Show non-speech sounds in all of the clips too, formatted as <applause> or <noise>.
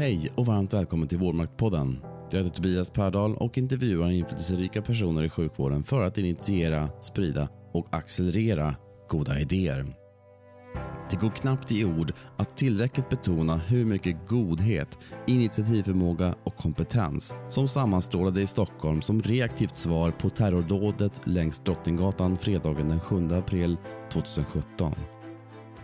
Hej och varmt välkommen till Vårdmaktpodden. Jag heter Tobias Perdal och intervjuar inflytelserika personer i sjukvården för att initiera, sprida och accelerera goda idéer. Det går knappt i ord att tillräckligt betona hur mycket godhet, initiativförmåga och kompetens som sammanstrålade i Stockholm som reaktivt svar på terrordådet längs Drottninggatan fredagen den 7 april 2017.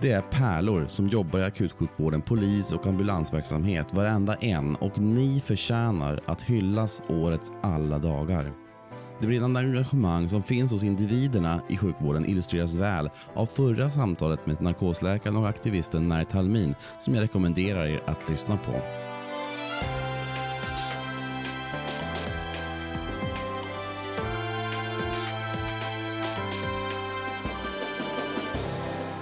Det är pärlor som jobbar i akutsjukvården, polis och ambulansverksamhet, varenda en och ni förtjänar att hyllas årets alla dagar. Det brinnande engagemang som finns hos individerna i sjukvården illustreras väl av förra samtalet med narkosläkaren och aktivisten Nair Halmin som jag rekommenderar er att lyssna på.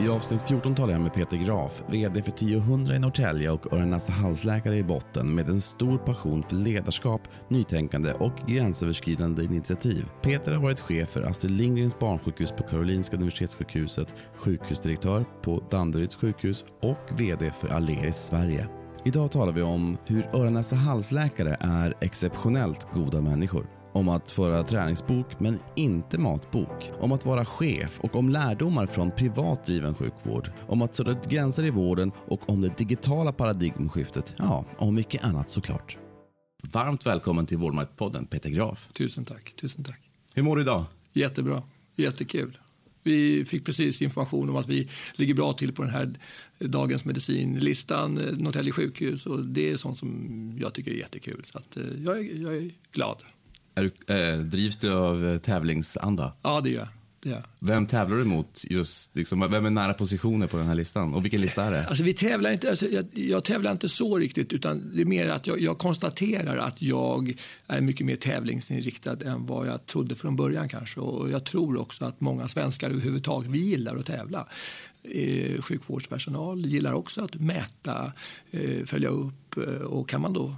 I avsnitt 14 talar jag med Peter Graf, VD för 1000 i Norrtälje och öron halsläkare i botten med en stor passion för ledarskap, nytänkande och gränsöverskridande initiativ. Peter har varit chef för Astrid Lindgrens barnsjukhus på Karolinska Universitetssjukhuset, sjukhusdirektör på Danderyds sjukhus och VD för Aleris Sverige. Idag talar vi om hur öron halsläkare är exceptionellt goda människor om att föra träningsbok men inte matbok, om att vara chef och om lärdomar från privat driven sjukvård, om att sätta ut gränser i vården och om det digitala paradigmskiftet. Ja, och mycket annat såklart. Varmt välkommen till Vårdmaktpodden, Peter Graf. Tusen tack. Tusen tack. Hur mår du idag? Jättebra. Jättekul. Vi fick precis information om att vi ligger bra till på den här Dagens medicinlistan, Norrtälje sjukhus och det är sånt som jag tycker är jättekul. Så att, eh, jag, är, jag är glad. Du, eh, drivs du av eh, tävlingsanda? Ja, det gör jag. Ja. Vem tävlar du mot? Just, liksom, vem är nära positioner på den här listan? Och vilken lista är det? Alltså, vi tävlar inte, alltså, jag, jag tävlar inte så riktigt, utan det är mer att jag, jag, konstaterar att jag är mycket mer tävlingsinriktad än vad jag trodde från början kanske. Och jag tror också att många svenskar överhuvudtaget, vi gillar att tävla. Eh, sjukvårdspersonal gillar också att mäta, eh, följa upp eh, och kan man då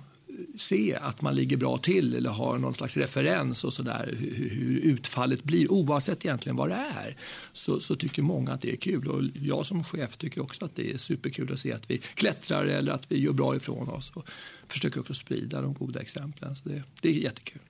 se att man ligger bra till eller har någon slags referens och sådär hur, hur utfallet blir oavsett egentligen vad det är så, så, tycker många att det är kul och jag som chef tycker också att det är superkul att se att vi klättrar eller att vi gör bra ifrån oss och försöker också sprida de goda exemplen. Så det, det är jättekul.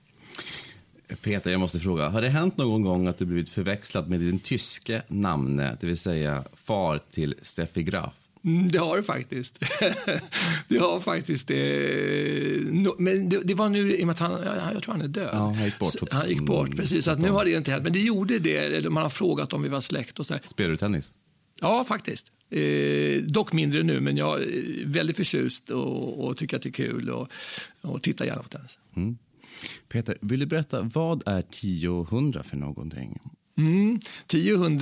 Peter, jag måste fråga. Har det hänt någon gång att du blivit förväxlad med din tyske namne, det vill säga far till Steffi Graf? Mm, det har det faktiskt. <laughs> det har faktiskt det. Men det, det, var nu, i och med att han, jag tror han är död. Ja, han gick bort. Han gick bort, precis. Så att nu har det inte hänt. Men det gjorde det. Man har frågat om vi var släkt och så. Spelar du tennis? Ja, faktiskt. Eh, dock mindre nu, men jag är väldigt förtjust och, och tycker att det är kul och, och tittar gärna på tennis. Mm. Peter, vill du berätta, vad är 1000 för någonting? Mm. 1000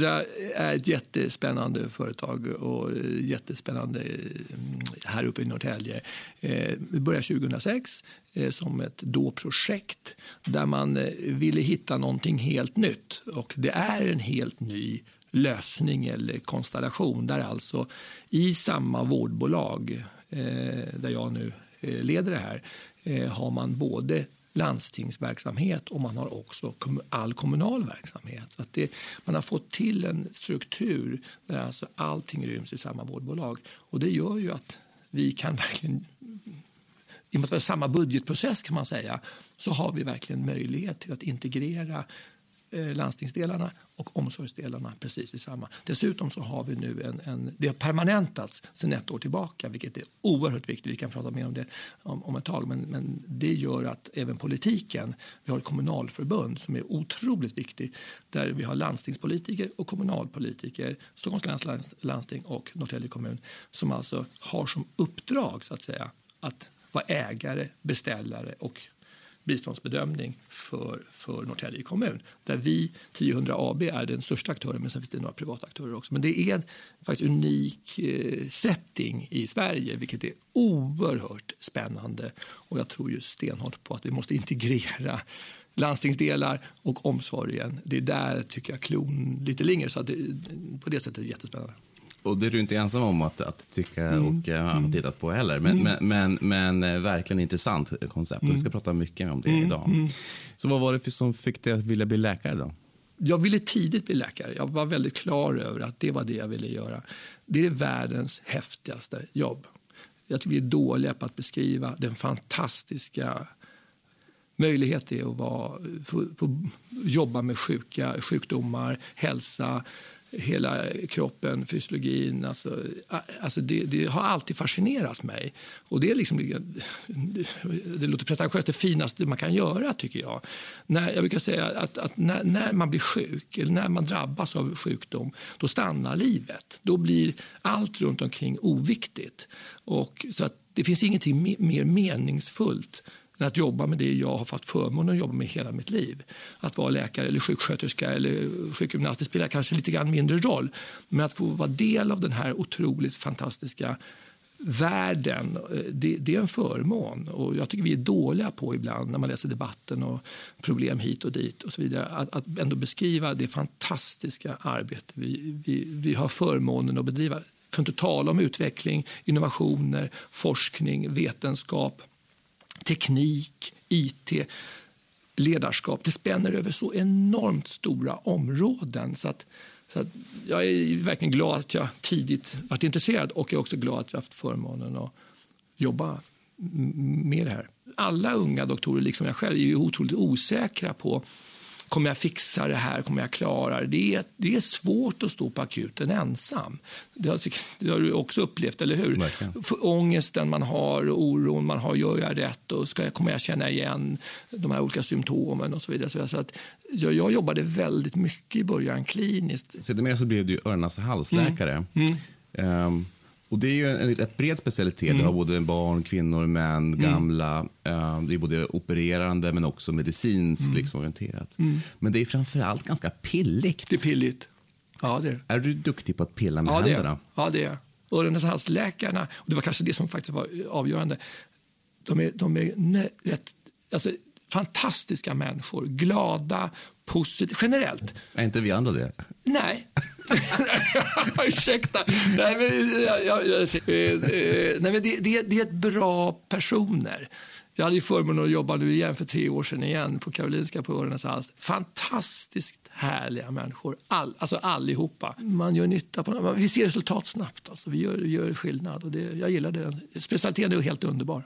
är ett jättespännande företag och eh, jättespännande mm, här uppe i Norrtälje. Det vi började 2006 eh, som ett då-projekt där man ville hitta någonting helt nytt. Och det är en helt ny lösning eller konstellation där alltså i samma vårdbolag där jag nu leder det här har man både landstingsverksamhet och man har också all kommunal verksamhet. Så att det, man har fått till en struktur där alltså allting ryms i samma vårdbolag. Och det gör ju att vi kan verkligen i och med att vi har samma budgetprocess kan man säga, så har vi verkligen möjlighet till att integrera Eh, landstingsdelarna och omsorgsdelarna precis i samma. Dessutom så har vi nu en, en det har permanentats sedan ett år tillbaka vilket är oerhört viktigt. Vi kan prata mer om det om, om ett tag men, men det gör att även politiken, vi har ett kommunalförbund som är otroligt viktigt där vi har landstingspolitiker och kommunalpolitiker, Stockholms läns landsting och Norrtälje kommun som alltså har som uppdrag så att säga att vara ägare, beställare och biståndsbedömning för, för Norrtälje kommun. Där vi, 1000 AB, är den största aktören men sen finns det några privata aktörer också. Men det är en faktiskt unik eh, setting i Sverige vilket är oerhört spännande och jag tror ju stenhårt på att vi måste integrera landstingsdelar och omsorgen. Det är där tycker jag klon lite längre så att det, på det sättet är det jättespännande. Och det är du inte ensam om att, att tycka mm. och uh, ha tittat på heller. Men, mm. men, men, men, verkligen intressant koncept och vi ska mm. prata mycket om det mm. idag. Mm. Så vad var det som fick dig att vilja bli läkare då? Jag ville tidigt bli läkare. Jag var väldigt klar över att det var det jag ville göra. Det är världens häftigaste jobb. Jag tycker vi är dåliga på att beskriva den fantastiska möjlighet det är att vara, få, få jobba med sjuka, sjukdomar, hälsa, hela kroppen, fysiologin. Alltså, alltså det, det, har alltid fascinerat mig. Och det är liksom, det låter pretentiöst, det finaste man kan göra tycker jag. När, jag brukar säga att, att när, när, man blir sjuk, eller när man drabbas av sjukdom, då stannar livet. Då blir allt runt omkring oviktigt. Och, så att det finns ingenting mer meningsfullt än att jobba med det jag har fått förmånen att jobba med hela mitt liv. Att vara läkare eller sjuksköterska eller sjukgymnast det spelar kanske lite grann mindre roll. Men att få vara del av den här otroligt fantastiska världen, eh, det, det, är en förmån. Och jag tycker vi är dåliga på ibland när man läser debatten och problem hit och dit och så vidare. Att, att ändå beskriva det fantastiska arbete vi, vi, vi har förmånen att bedriva. För att inte tala om utveckling, innovationer, forskning, vetenskap teknik, IT, ledarskap. Det spänner över så enormt stora områden. Så att, så att jag är verkligen glad att jag tidigt varit intresserad och jag är också glad att jag haft förmånen att jobba med det här. Alla unga doktorer, liksom jag själv, är otroligt osäkra på Kommer jag fixa det här? Kommer jag klara det? Det är, det är svårt att stå på akuten ensam. Det har, det har du också upplevt, eller hur? För ångesten man har, oron man har. Gör jag rätt? Och ska jag, kommer jag känna igen de här olika symptomen? och så vidare. Så att, jag, jag jobbade väldigt mycket i början kliniskt. Sedermera så blev du öronnas halsläkare. Mm. Mm. Um, och det är ju en rätt bred specialitet. Mm. Du har både barn, kvinnor, män, mm. gamla. Mm. det är både opererande men också medicinskt mm. liksom, orienterat. Mm. Men det är framförallt ganska pilligt. Det är pilligt. Ja, det är. är du duktig på att pilla med ja, händerna? Det ja, det är Öronens-halsläkarna, och det var kanske det som faktiskt var avgörande, de är, de är rätt, alltså, fantastiska människor. Glada, positiva, generellt. Är inte vi andra det? Nej. <laughs> Ursäkta. Nej, men, jag, jag, jag, eh, eh, nej, men det, det, det, är ett bra personer. Jag hade ju förmånen att jobba nu igen för tre år sedan igen på Karolinska på Öronens hals. Fantastiskt härliga människor, All, alltså allihopa. Man gör nytta på Vi ser resultat snabbt, alltså. vi, gör, vi gör skillnad. Och det, jag gillar det. Specialiteten är helt underbar.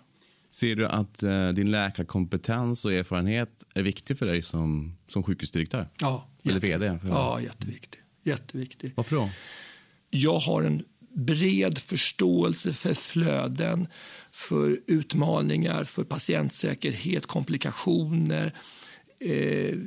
Ser du att eh, din läkarkompetens och erfarenhet är viktig för dig som, som sjukhusdirektör? Ja, Eller vd? För ja, jätteviktig. jätteviktig. Varför då? Jag har en bred förståelse för flöden, för utmaningar, för patientsäkerhet, komplikationer. Eh,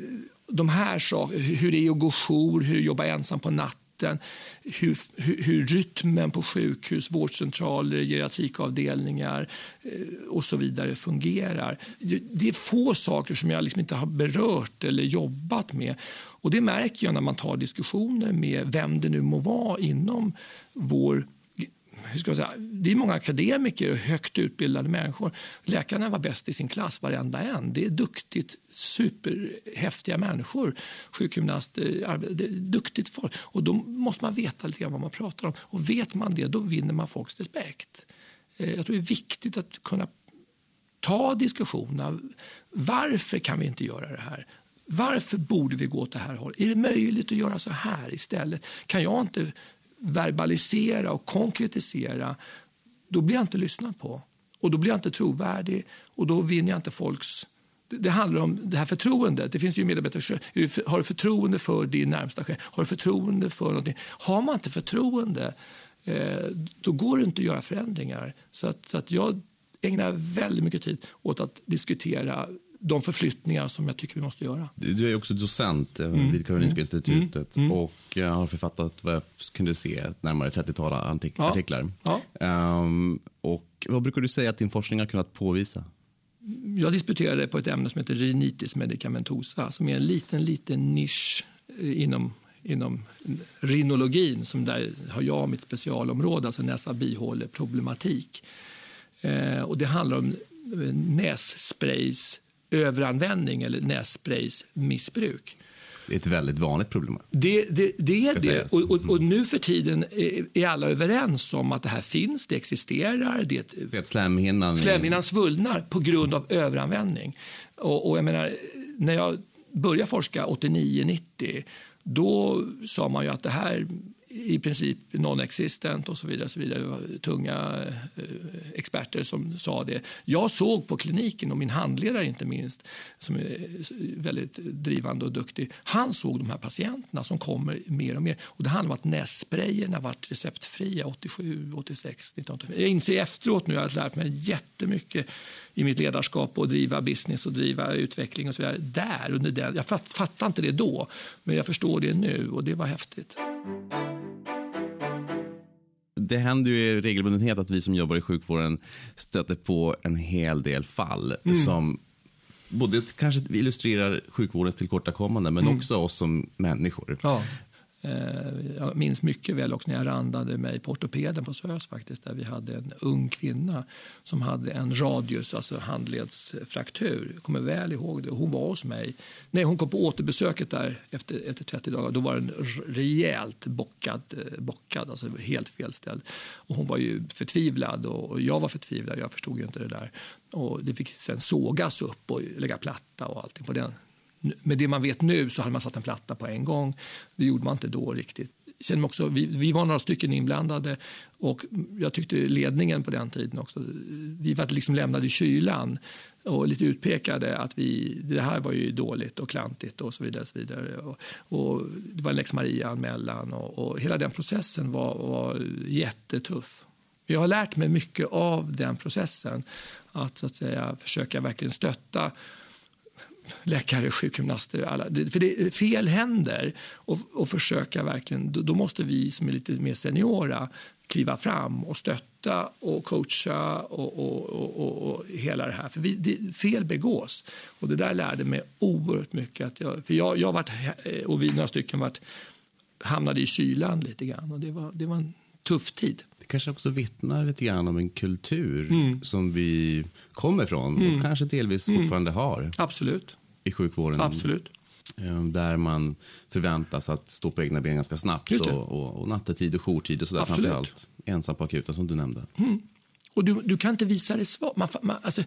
de här sakerna, hur det är att gå jour, hur det är att jobba ensam på natten natten, hur, hur, hur rytmen på sjukhus, vårdcentraler, geriatrikavdelningar eh, och så vidare fungerar. Det är få saker som jag liksom inte har berört eller jobbat med. Och Det märker jag när man tar diskussioner med vem det nu må vara inom vår hur ska man säga, det är många akademiker och högt utbildade människor. Läkarna var bäst i sin klass, varenda en. Det är duktigt, superhäftiga människor. Sjukgymnaster, det är duktigt folk. Och då måste man veta lite grann vad man pratar om. Och vet man det, då vinner man folks respekt. Eh, jag tror det är viktigt att kunna ta diskussionerna. Varför kan vi inte göra det här? Varför borde vi gå åt det här hållet? Är det möjligt att göra så här istället? Kan jag inte verbalisera och konkretisera, då blir jag inte lyssnad på. Och då blir jag inte trovärdig och då vinner jag inte folks... Det handlar om det här förtroendet. Det finns ju medarbetare. Har du förtroende för din närmsta chef? Har du förtroende för någonting? Har man inte förtroende, eh, då går det inte att göra förändringar. Så att, så att jag ägnar väldigt mycket tid åt att diskutera de förflyttningar som jag tycker vi måste göra. Du är också docent eh, mm. vid Karolinska mm. institutet mm. och eh, har författat vad jag kunde se närmare 30-tal artiklar. Ja. Um, och vad brukar du säga att din forskning har kunnat påvisa? Jag disputerade på ett ämne som heter rinitis medicamentosa som är en liten, liten nisch eh, inom inom rinologin, som där har jag mitt specialområde, alltså näsa bihåleproblematik. Eh, och det handlar om nässprays överanvändning eller nässpraysmissbruk. Det är ett väldigt vanligt problem. Det, det, det är det. Och, och, och, nu för tiden är alla överens om att det här finns, det existerar. Det, det är slemhinnan... Slemhinnan svullnar på grund av överanvändning. Och, och jag menar, när jag började forska 89-90 då sa man ju att det här i princip non-existent och så vidare. Så vidare. Det var tunga eh, experter som sa det. Jag såg på kliniken, och min handledare inte minst, som är väldigt drivande och duktig, han såg de här patienterna som kommer mer och mer. Och det handlar om att nässprayerna varit receptfria 87, 86, 1985. Jag inser efteråt nu att jag har lärt mig jättemycket i mitt ledarskap och driva business och driva utveckling och så vidare. Där, under den. Jag fattade inte det då, men jag förstår det nu och det var häftigt. Det händer ju i regelbundenhet att vi som jobbar i sjukvården stöter på en hel del fall mm. som både kanske illustrerar sjukvårdens tillkortakommande men mm. också oss som människor. Ja. Eh, jag minns mycket väl också när jag randade mig på ortopeden på SÖS faktiskt, där vi hade en ung kvinna som hade en radius, alltså handledsfraktur. Jag kommer väl ihåg det. Hon var hos mig. Nej, hon kom på återbesöket där efter, efter 30 dagar. Då var den rejält bockad, eh, bockad alltså helt felställd. Och hon var ju förtvivlad och jag var förtvivlad. Jag förstod ju inte det där. Och det fick sen sågas upp och lägga platta och allting på den med det man vet nu så hade man satt en platta på en gång. Det gjorde man inte då riktigt. Känner också, vi, vi var några stycken inblandade och jag tyckte ledningen på den tiden också, vi var liksom lämnade i kylan och lite utpekade att vi, det här var ju dåligt och klantigt och så vidare. Och så vidare. Och, och det var en lex Maria-anmälan och, och, hela den processen var, var jättetuff. Jag har lärt mig mycket av den processen. Att, så att säga, försöka verkligen stötta läkare, sjukgymnaster, alla. för det, fel händer och, och försöka verkligen, då, då, måste vi som är lite mer seniora kliva fram och stötta och coacha och, och, och, och hela det här. För vi, det, fel begås. Och det där lärde mig oerhört mycket. Att jag, för jag, jag varit, och vi några stycken varit, hamnade i kylan lite grann och det var, det var en tuff tid. Det kanske också vittnar lite grann om en kultur mm. som vi kommer ifrån mm. och kanske delvis mm. fortfarande har. Absolut i sjukvården. Absolut. Eh, där man förväntas att stå på egna ben ganska snabbt. Och, och, och nattetid och jourtid och sådär framförallt. Ensam på akuten som du nämnde. Mm. Och du, du kan inte visa dig svag. Man, man, alltså,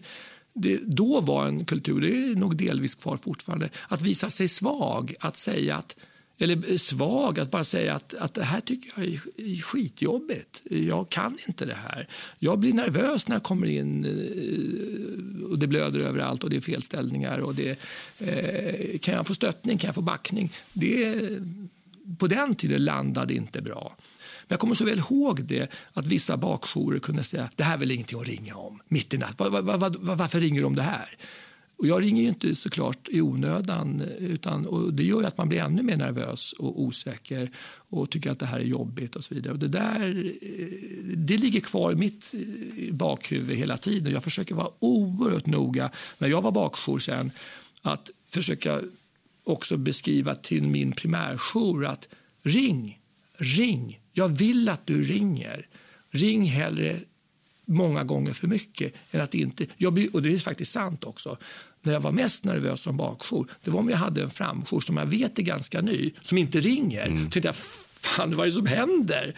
det då var en kultur, det är nog delvis kvar fortfarande, att visa sig svag. Att säga att eller svag, att bara säga att, att det här tycker jag är skitjobbigt. Jag kan inte det här. Jag blir nervös när jag kommer in eh, och det blöder överallt och det är felställningar. Och det, eh, kan jag få stöttning? Kan jag få backning? Det, på den tiden landade inte bra. Men jag kommer så väl ihåg det att vissa bakjourer kunde säga det här är väl ingenting att ringa om mitt i natten? Var, var, var, varför ringer du om det här? Och jag ringer ju inte såklart i onödan utan, och det gör att man blir ännu mer nervös och osäker och tycker att det här är jobbigt och så vidare. Och det där eh, det ligger kvar i mitt eh, bakhuvud hela tiden. Jag försöker vara oerhört noga när jag var bakjour sen att försöka också beskriva till min primärjour att ring, ring. Jag vill att du ringer. Ring hellre många gånger för mycket. Än att inte, jag, och det är faktiskt sant också. När jag var mest nervös som bakjour, det var om jag hade en framjour som jag vet är ganska ny, som inte ringer. Mm. Så jag, fan vad är det som händer?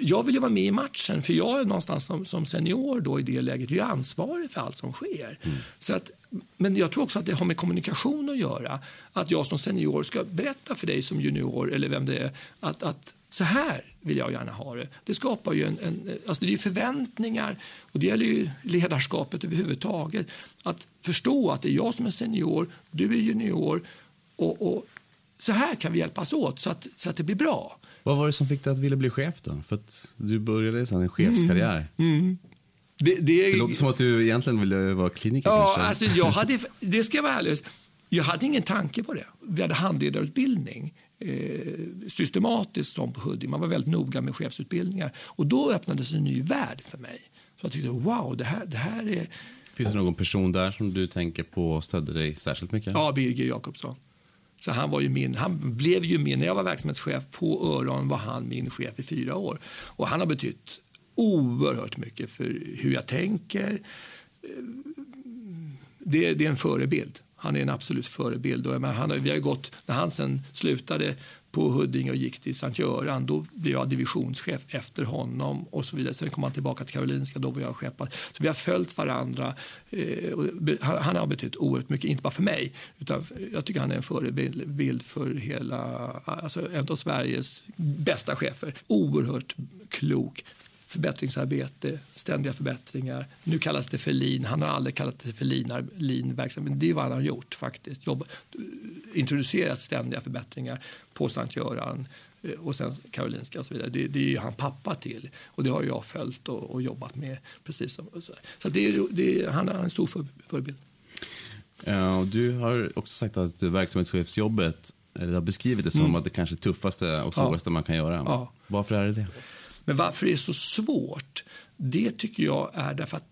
Jag vill ju vara med i matchen, för jag är någonstans som, som senior då i det läget, jag är ansvarig för allt som sker. Mm. Så att, men jag tror också att det har med kommunikation att göra. Att jag som senior ska berätta för dig som junior, eller vem det är, att, att så här vill jag gärna ha det. Det skapar ju en, en alltså det är förväntningar och det gäller ju ledarskapet överhuvudtaget. Att förstå att det är jag som är senior, du är junior och, och så här kan vi hjälpas åt så att, så att det blir bra. Vad var det som fick dig att vilja bli chef då? För du började en chefskarriär. Mm. Mm. Det, det, det, låter som att du egentligen ville vara kliniker. Ja, alltså jag hade, det ska jag vara ärlig Jag hade ingen tanke på det. Vi hade handledarutbildning systematiskt som på Huddinge. Man var väldigt noga med chefsutbildningar. Och då öppnades en ny värld för mig. Så jag tyckte wow, det här, det här är... Finns det någon person där som du tänker på stödde dig särskilt mycket? Ja, Birger Jakobsson. Så han, var ju min, han blev ju min, när jag var verksamhetschef på Öron var han min chef i fyra år. Och han har betytt oerhört mycket för hur jag tänker. Det, det är en förebild. Han är en absolut förebild. Och, men, han, vi har gått, när han sen slutade på Huddinge och gick till Sankt Göran. Då blev jag divisionschef efter honom och så vidare. Sen kom han tillbaka till Karolinska, då var jag chef. Så vi har följt varandra. Eh, han, han, har betytt oerhört mycket, inte bara för mig, utan jag tycker han är en förebild för hela, alltså en av Sveriges bästa chefer. Oerhört klok, förbättringsarbete, ständiga förbättringar. Nu kallas det för lean. Han har aldrig kallat det för lean, lean verksamhet. Det är vad han har gjort faktiskt. Jobb, introducerat ständiga förbättringar på Sankt Göran eh, och sen Karolinska och så vidare. Det, det är han pappa till och det har jag följt och, och jobbat med precis som, så. så det är, det är, han är en stor för, förebild. Ja, du har också sagt att verksamhetschefsjobbet eller har beskrivit det som mm. att det kanske tuffaste och svåraste ja. man kan göra. Ja. Varför är det det? Men varför det är så svårt, det tycker jag är därför att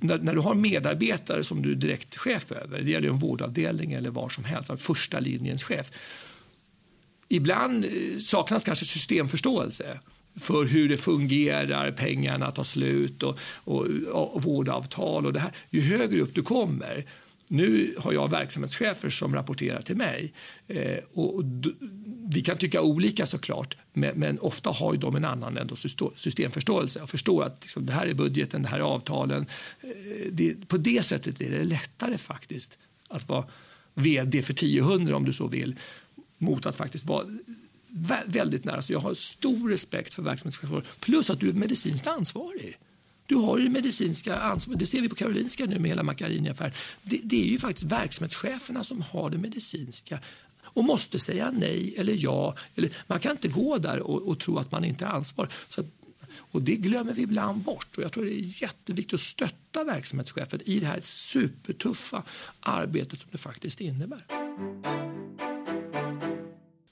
när, när, du har medarbetare som du är direkt chef över, det gäller en vårdavdelning eller var som helst, första linjens chef. Ibland eh, saknas kanske systemförståelse för hur det fungerar, pengarna tar slut och, och, och vårdavtal och det här. Ju högre upp du kommer, nu har jag verksamhetschefer som rapporterar till mig. Eh, och, och vi kan tycka olika såklart, men, men ofta har de en annan ändå systemförståelse Jag förstår att liksom, det här är budgeten, det här är avtalen. Eh, det, på det sättet är det lättare faktiskt att vara vd för 1000 om du så vill, mot att faktiskt vara väldigt nära. Så jag har stor respekt för verksamhetschefer, plus att du är medicinskt ansvarig. Du har det medicinska ansvaret. Det ser vi på Karolinska nu med hela Macchiarini-affären. Det, det, är ju faktiskt verksamhetscheferna som har det medicinska och måste säga nej eller ja. Eller, man kan inte gå där och, och tro att man inte är ansvarig. Så att, och det glömmer vi ibland bort. Och jag tror det är jätteviktigt att stötta verksamhetschefen i det här supertuffa arbetet som det faktiskt innebär.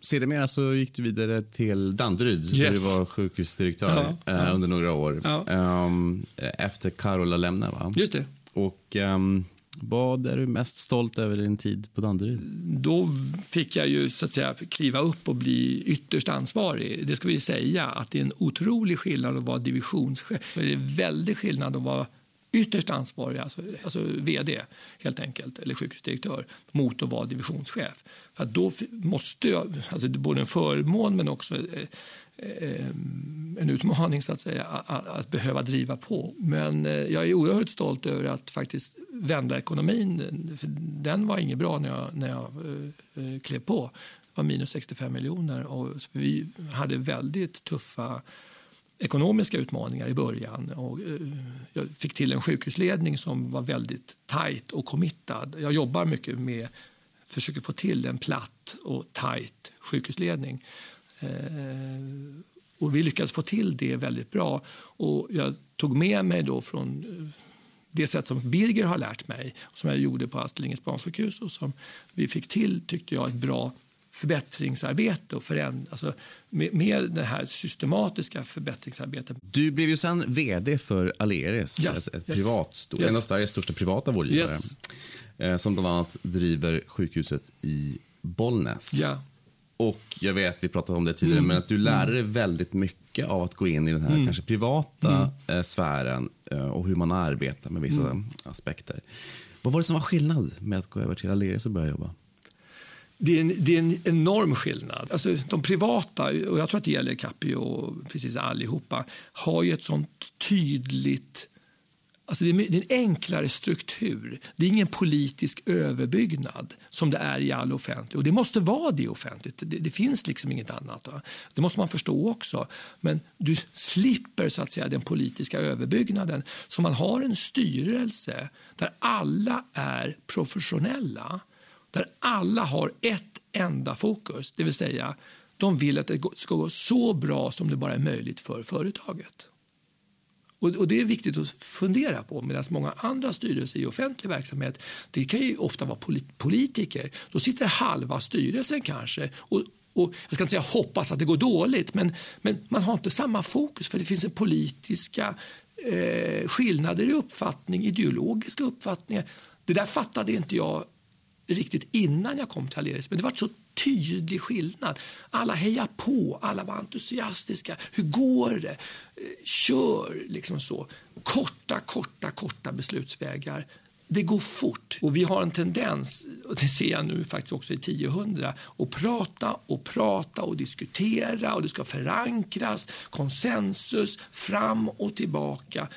Sedermera så gick du vidare till Danderyd, yes. där du var sjukhusdirektör ja, ja. Eh, under några år. Ja. Um, efter Carola lämnade, va? Just det. Och um, vad är du mest stolt över din tid på Danderyd? Då fick jag ju så att säga kliva upp och bli ytterst ansvarig. Det ska vi säga att det är en otrolig skillnad att vara divisionschef. Det är väldigt skillnad att vara ytterst ansvarig, alltså, alltså vd helt enkelt, eller sjukhusdirektör, mot att vara divisionschef. För då måste jag, alltså det är både en förmån men också eh, eh, en utmaning så att säga, att, behöva driva på. Men eh, jag är oerhört stolt över att faktiskt vända ekonomin. För den var inget bra när jag, när jag klev på. Det var minus 65 miljoner och vi hade väldigt tuffa ekonomiska utmaningar i början. Och, eh, jag fick till en sjukhusledning som var väldigt tajt och committad. Jag jobbar mycket med försöker få till en platt och tajt sjukhusledning. Eh, och vi lyckades få till det väldigt bra. Och jag tog med mig då från eh, det sätt som Birger har lärt mig, som jag gjorde på Astrid barnsjukhus och som vi fick till, tyckte jag, ett bra förbättringsarbete och föränd, alltså med, med det här systematiska förbättringsarbetet. Du blev ju sen vd för Aleris, yes, ett, ett yes, privat, yes. en av Sveriges största privata vårdgivare. Eh, som bland annat driver sjukhuset i Bollnäs. Ja. Och jag vet, vi pratade om det tidigare, mm. men att du lärde dig väldigt mycket av att gå in i den här mm. kanske privata mm. sfären eh, och hur man arbetar med vissa mm. aspekter. Vad var det som var skillnad med att gå över till Aleris och börja jobba? Det är, en, det är en enorm skillnad. Alltså, de privata, och jag tror att det gäller Capio och precis allihopa, har ju ett sånt tydligt Alltså det är en enklare struktur. Det är ingen politisk överbyggnad som det är i all offentlighet. Och det måste vara det offentligt. Det, det finns liksom inget annat. Va? Det måste man förstå också. Men du slipper så att säga den politiska överbyggnaden. Så man har en styrelse där alla är professionella där alla har ett enda fokus, det vill säga de vill att det ska gå så bra som det bara är möjligt för företaget. Och, Det är viktigt att fundera på. Medan många andra styrelser i offentlig verksamhet det kan ju ofta vara politiker. Då sitter halva styrelsen kanske och, och jag ska inte säga hoppas att det går dåligt, men, men man har inte samma fokus för det finns en politiska eh, skillnader i uppfattning, ideologiska uppfattningar. Det där fattade inte jag riktigt innan jag kom till Aleris, men det var så tydlig skillnad. Alla hejar på, alla var entusiastiska. Hur går det? Eh, kör, liksom så. Korta, korta, korta beslutsvägar. det går fort. Och vi har en tendens, och det ser jag nu faktiskt också i 1000, att prata och prata och diskutera och det ska förankras, konsensus, fram och tillbaka.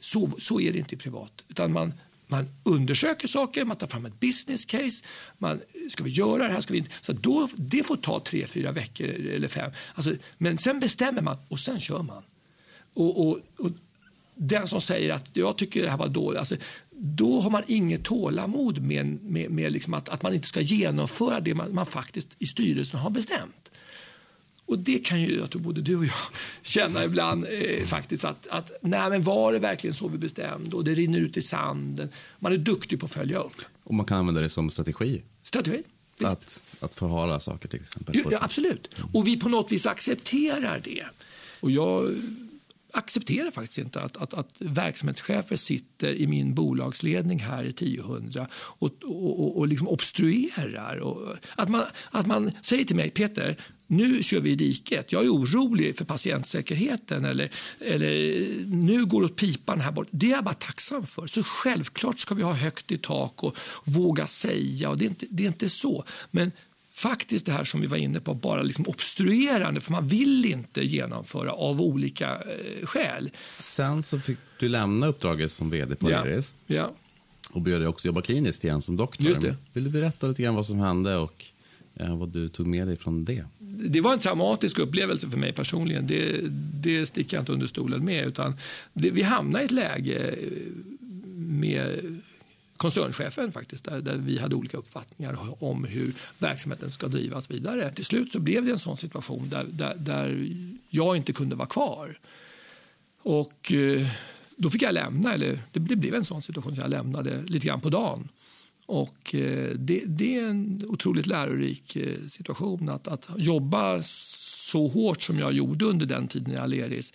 Så, så är det inte privat. Utan man, man undersöker saker, man tar fram ett business case. Man, ska vi göra det här? Ska vi inte? Så då, det får ta tre, fyra veckor eller fem. Alltså, men sen bestämmer man och sen kör man. Och, och, och den som säger att jag tycker det här var dåligt, alltså, då har man inget tålamod med, med, med liksom att, att man inte ska genomföra det man, man faktiskt i styrelsen har bestämt. Och det kan ju jag tror både du och jag <laughs> känna ibland eh, faktiskt att, att nej men var det verkligen så vi bestämde och det rinner ut i sanden. Man är duktig på att följa upp. Och man kan använda det som strategi. Strategi. Att, att förhala saker till exempel. Ja, ja, absolut. Och vi på något vis accepterar det. Och jag accepterar faktiskt inte att, att, att verksamhetschefer sitter i min bolagsledning här i 1000 och, och, och, och liksom obstruerar. Och att, man, att man säger till mig, Peter, nu kör vi i diket. Jag är orolig för patientsäkerheten eller, eller nu går det åt pipan här bort. Det är jag bara tacksam för. Så självklart ska vi ha högt i tak och våga säga. Och det, är inte, det är inte så. Men faktiskt det här som vi var inne på, bara liksom obstruerande för man vill inte genomföra av olika eh, skäl. Sen så fick du lämna uppdraget som vd på Ja. Iris Ja. och började också jobba kliniskt igen som doktor. Vill du berätta lite grann vad som hände och Eh, vad du tog med dig från det? Det var en traumatisk upplevelse för mig personligen. Det, det sticker jag inte under stolen med. Utan det, vi hamnade i ett läge eh, med koncernchefen faktiskt, där, där vi hade olika uppfattningar om hur verksamheten ska drivas vidare. Till slut så blev det en sån situation där, där, där jag inte kunde vara kvar. Och eh, då fick jag lämna, eller det, det blev en sån situation så jag lämnade lite grann på dagen. Och eh, det, det är en otroligt lärorik eh, situation att, att jobba så hårt som jag gjorde under den tiden i Aleris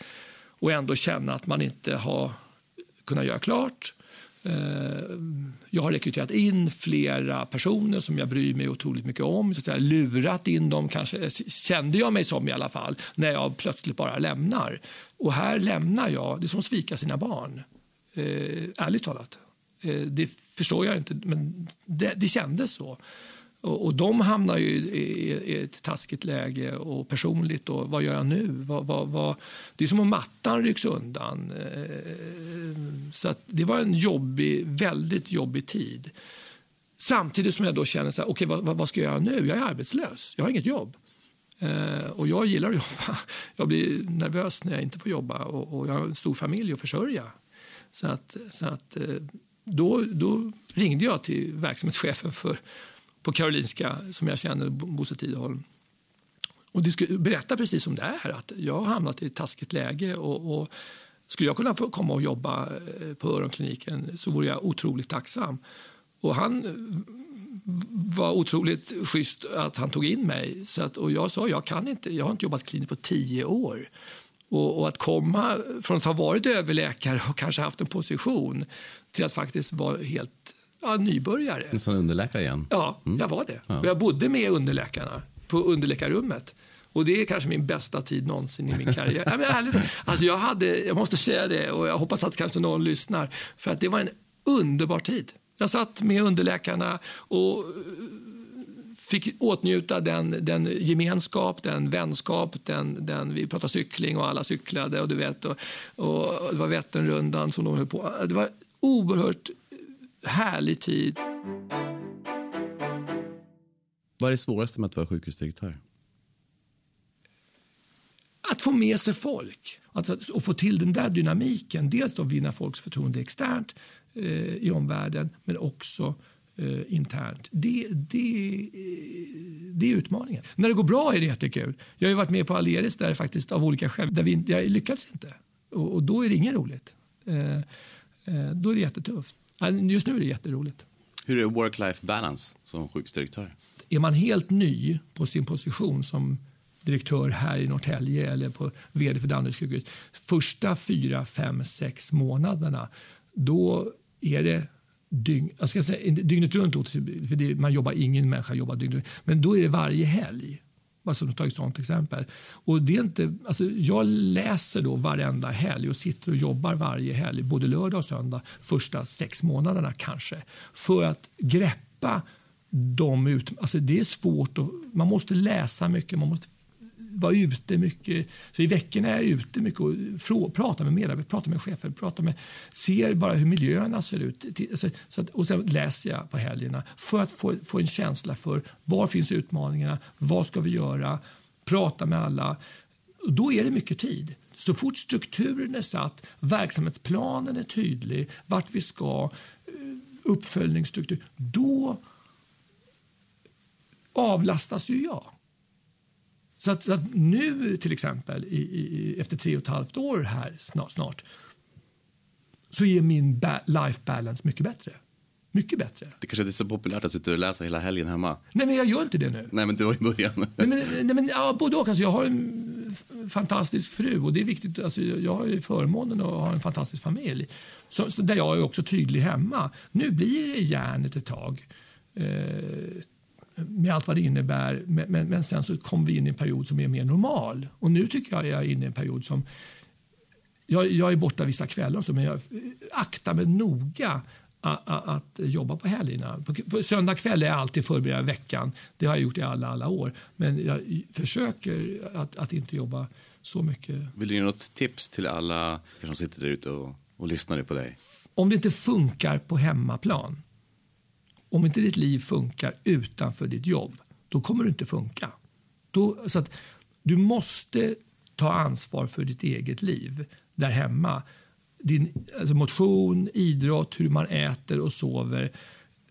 och ändå känna att man inte har kunnat göra klart. Eh, jag har rekryterat in flera personer som jag bryr mig otroligt mycket om. Så att säga, lurat in dem, kanske, kände jag mig som i alla fall, när jag plötsligt bara lämnar. Och här lämnar jag, det är som att svika sina barn. Eh, ärligt talat. Eh, det förstår jag inte, men det, det kändes så. Och, och de hamnar ju i, i, ett taskigt läge och personligt. Och vad gör jag nu? Vad, vad, vad, det är som om mattan rycks undan. Eh, så att det var en jobbig, väldigt jobbig tid. Samtidigt som jag då känner så här, okay, vad, vad ska jag göra nu? Jag är arbetslös, jag har inget jobb. Eh, och jag gillar att <laughs> jobba. Jag blir nervös när jag inte får jobba och, och jag har en stor familj att försörja. Så att, så att, eh, då, då ringde jag till verksamhetschefen för, på Karolinska som jag känner, Bosse Tidaholm. Och det berätta precis som det är, att jag har hamnat i ett taskigt läge och, och skulle jag kunna få komma och jobba eh, på öronkliniken så vore jag otroligt tacksam. Och han eh, var otroligt schysst att han tog in mig. Så att, och jag sa jag kan inte, jag har inte jobbat kliniskt på tio år. Och, och, att komma från att ha varit överläkare och kanske haft en position till att faktiskt vara helt ja, nybörjare. Nästan underläkare igen. Ja, jag var det. Och jag bodde med underläkarna på underläkarrummet. Och det är kanske min bästa tid någonsin i min karriär. <laughs> ja, men ärligt, alltså jag, hade, jag måste säga det och jag hoppas att kanske någon lyssnar. För att det var en underbar tid. Jag satt med underläkarna och fick åtnjuta den, den gemenskap, den vänskap, den, den, vi pratade cykling och alla cyklade och du vet och, och det var Vätternrundan som de höll på. Det var oerhört härlig tid. Vad är det svåraste med att vara sjukhusdirektör? Att få med sig folk att, och få till den där dynamiken. Dels då vinna folks förtroende externt eh, i omvärlden men också eh, internt. Det, det, eh, det är utmaningen. När det går bra är det jättekul. Jag har varit med på Aleris där faktiskt av olika skäl där vi, jag lyckades inte. Och, och då är det inget roligt. Eh, eh, då är det jättetufft. Just nu är det jätteroligt. Hur är work-life balance som sjukhusdirektör? Är man helt ny på sin position som direktör här i Norrtälje eller på vd för Danderyds sjukhus, första fyra, fem, sex månaderna, då är det dygn, jag ska säga, dygnet runt, låter det- för det, man jobbar, ingen människa jobbar dygnet runt, men då är det varje helg. Alltså, som ett sånt exempel. Och det är inte, alltså jag läser då varenda helg och sitter och jobbar varje helg, både lördag och söndag, första sex månaderna kanske, för att greppa de ut... Alltså det är svårt. Och, man måste läsa mycket, man måste vara ute mycket. Så I veckorna är jag ute mycket och frå, pratar med medarbetare, pratar med chefer, pratar med, ser bara hur miljöerna ser ut. Alltså, så att, och sen läser jag på helgerna för att få, få en känsla för var finns utmaningarna, vad ska vi göra, prata med alla. Då är det mycket tid. Så fort strukturen är satt, verksamhetsplanen är tydlig, vart vi ska, eh, uppföljningsstruktur, då avlastas ju jag. Så att, så att, nu till exempel, i, i, efter tre och ett halvt år här snart, snart så är min ba life balance mycket bättre. Mycket bättre. Det kanske inte är så populärt att sitta och läsa hela helgen hemma. Nej, men jag gör inte det nu. Nej, men det var i början. Nej, men, nej, men, ja, både och. Alltså, jag har en fantastisk fru och det är viktigt. Alltså, jag har förmånen att ha en fantastisk familj. Så, så där jag är också tydlig hemma. Nu blir det järnet ett tag. Eh, med allt vad det innebär. Men, men, men, sen så kommer vi in i en period som är mer normal. Och nu tycker jag jag är inne i en period som... Jag, jag är borta vissa kvällar, så, men jag aktar mig noga att, att, jobba på helgerna. På, på söndag kväll är jag alltid förbereda veckan. Det har jag gjort i alla, alla år. Men jag försöker att, att inte jobba så mycket. Vill du ge något tips till alla som sitter där ute och, och lyssnar på dig? Om det inte funkar på hemmaplan om inte ditt liv funkar utanför ditt jobb, då kommer det inte funka. Då, så att du måste ta ansvar för ditt eget liv där hemma. Din alltså motion, idrott, hur man äter och sover